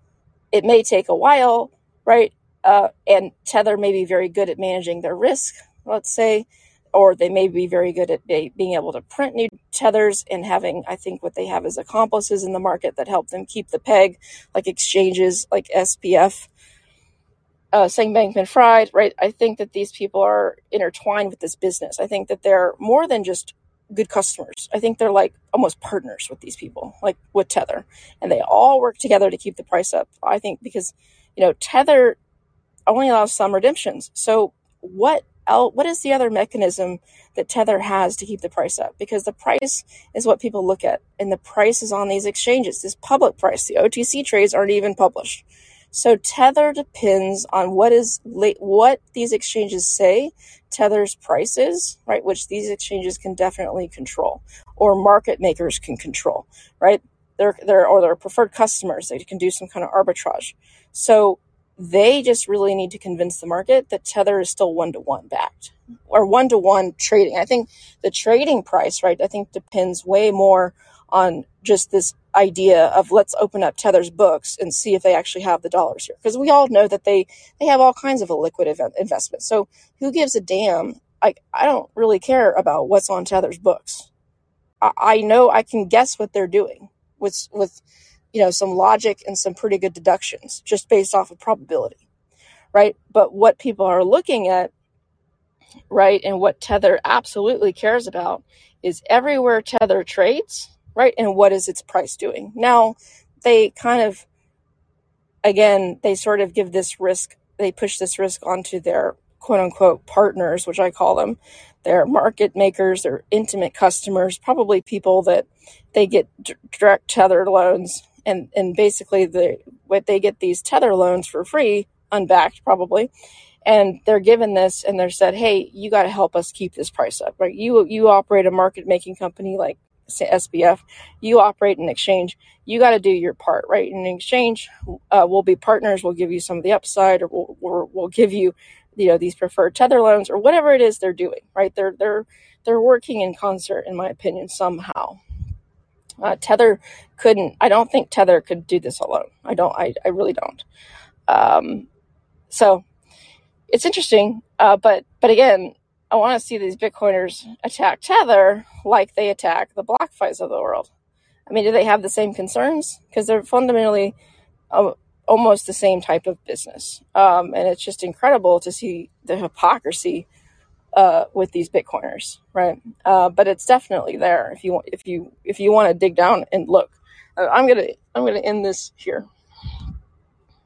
it may take a while, right? Uh, and Tether may be very good at managing their risk, let's say, or they may be very good at be, being able to print new tethers and having, I think, what they have is accomplices in the market that help them keep the peg, like exchanges like SBF, uh, Bankman Fried, right? I think that these people are intertwined with this business. I think that they're more than just good customers. I think they're like almost partners with these people, like with Tether, and they all work together to keep the price up. I think because You know, Tether only allows some redemptions. So what else, what is the other mechanism that Tether has to keep the price up? Because the price is what people look at, and the price is on these exchanges, this public price. The OTC trades aren't even published. So Tether depends on what is what these exchanges say Tether's prices, right? Which these exchanges can definitely control, or market makers can control, right? They're, they're, or their preferred customers, they can do some kind of arbitrage. So they just really need to convince the market that Tether is still one to one backed or one to one trading. I think the trading price, right, I think depends way more on just this idea of let's open up Tether's books and see if they actually have the dollars here. Because we all know that they, they have all kinds of illiquid event investments. So who gives a damn? I, I don't really care about what's on Tether's books. I, I know I can guess what they're doing with, with, you know, some logic and some pretty good deductions just based off of probability, right? But what people are looking at, right, and what Tether absolutely cares about is everywhere Tether trades, right, and what is its price doing. Now, they kind of, again, they sort of give this risk, they push this risk onto their quote unquote partners, which I call them. They're market makers, they're intimate customers, probably people that they get direct tether loans and and basically the what they get these tether loans for free, unbacked probably, and they're given this and they're said, hey, you got to help us keep this price up, right? You you operate a market making company like SBF, you operate an exchange, you got to do your part, right? In exchange, uh, we'll be partners, we'll give you some of the upside, or we'll, we'll, we'll give you, you know, these preferred tether loans, or whatever it is they're doing, right? They're they're they're working in concert, in my opinion, somehow. Uh, Tether couldn't. I don't think Tether could do this alone. I don't. I, I really don't. Um, so it's interesting. Uh, but but again, I want to see these Bitcoiners attack Tether like they attack the BlockFis of the world. I mean, do they have the same concerns? Because they're fundamentally uh, almost the same type of business, um, and it's just incredible to see the hypocrisy uh, with these Bitcoiners, right? Uh, but it's definitely there if you if you if you want to dig down and look. Uh, I'm gonna I'm gonna end this here.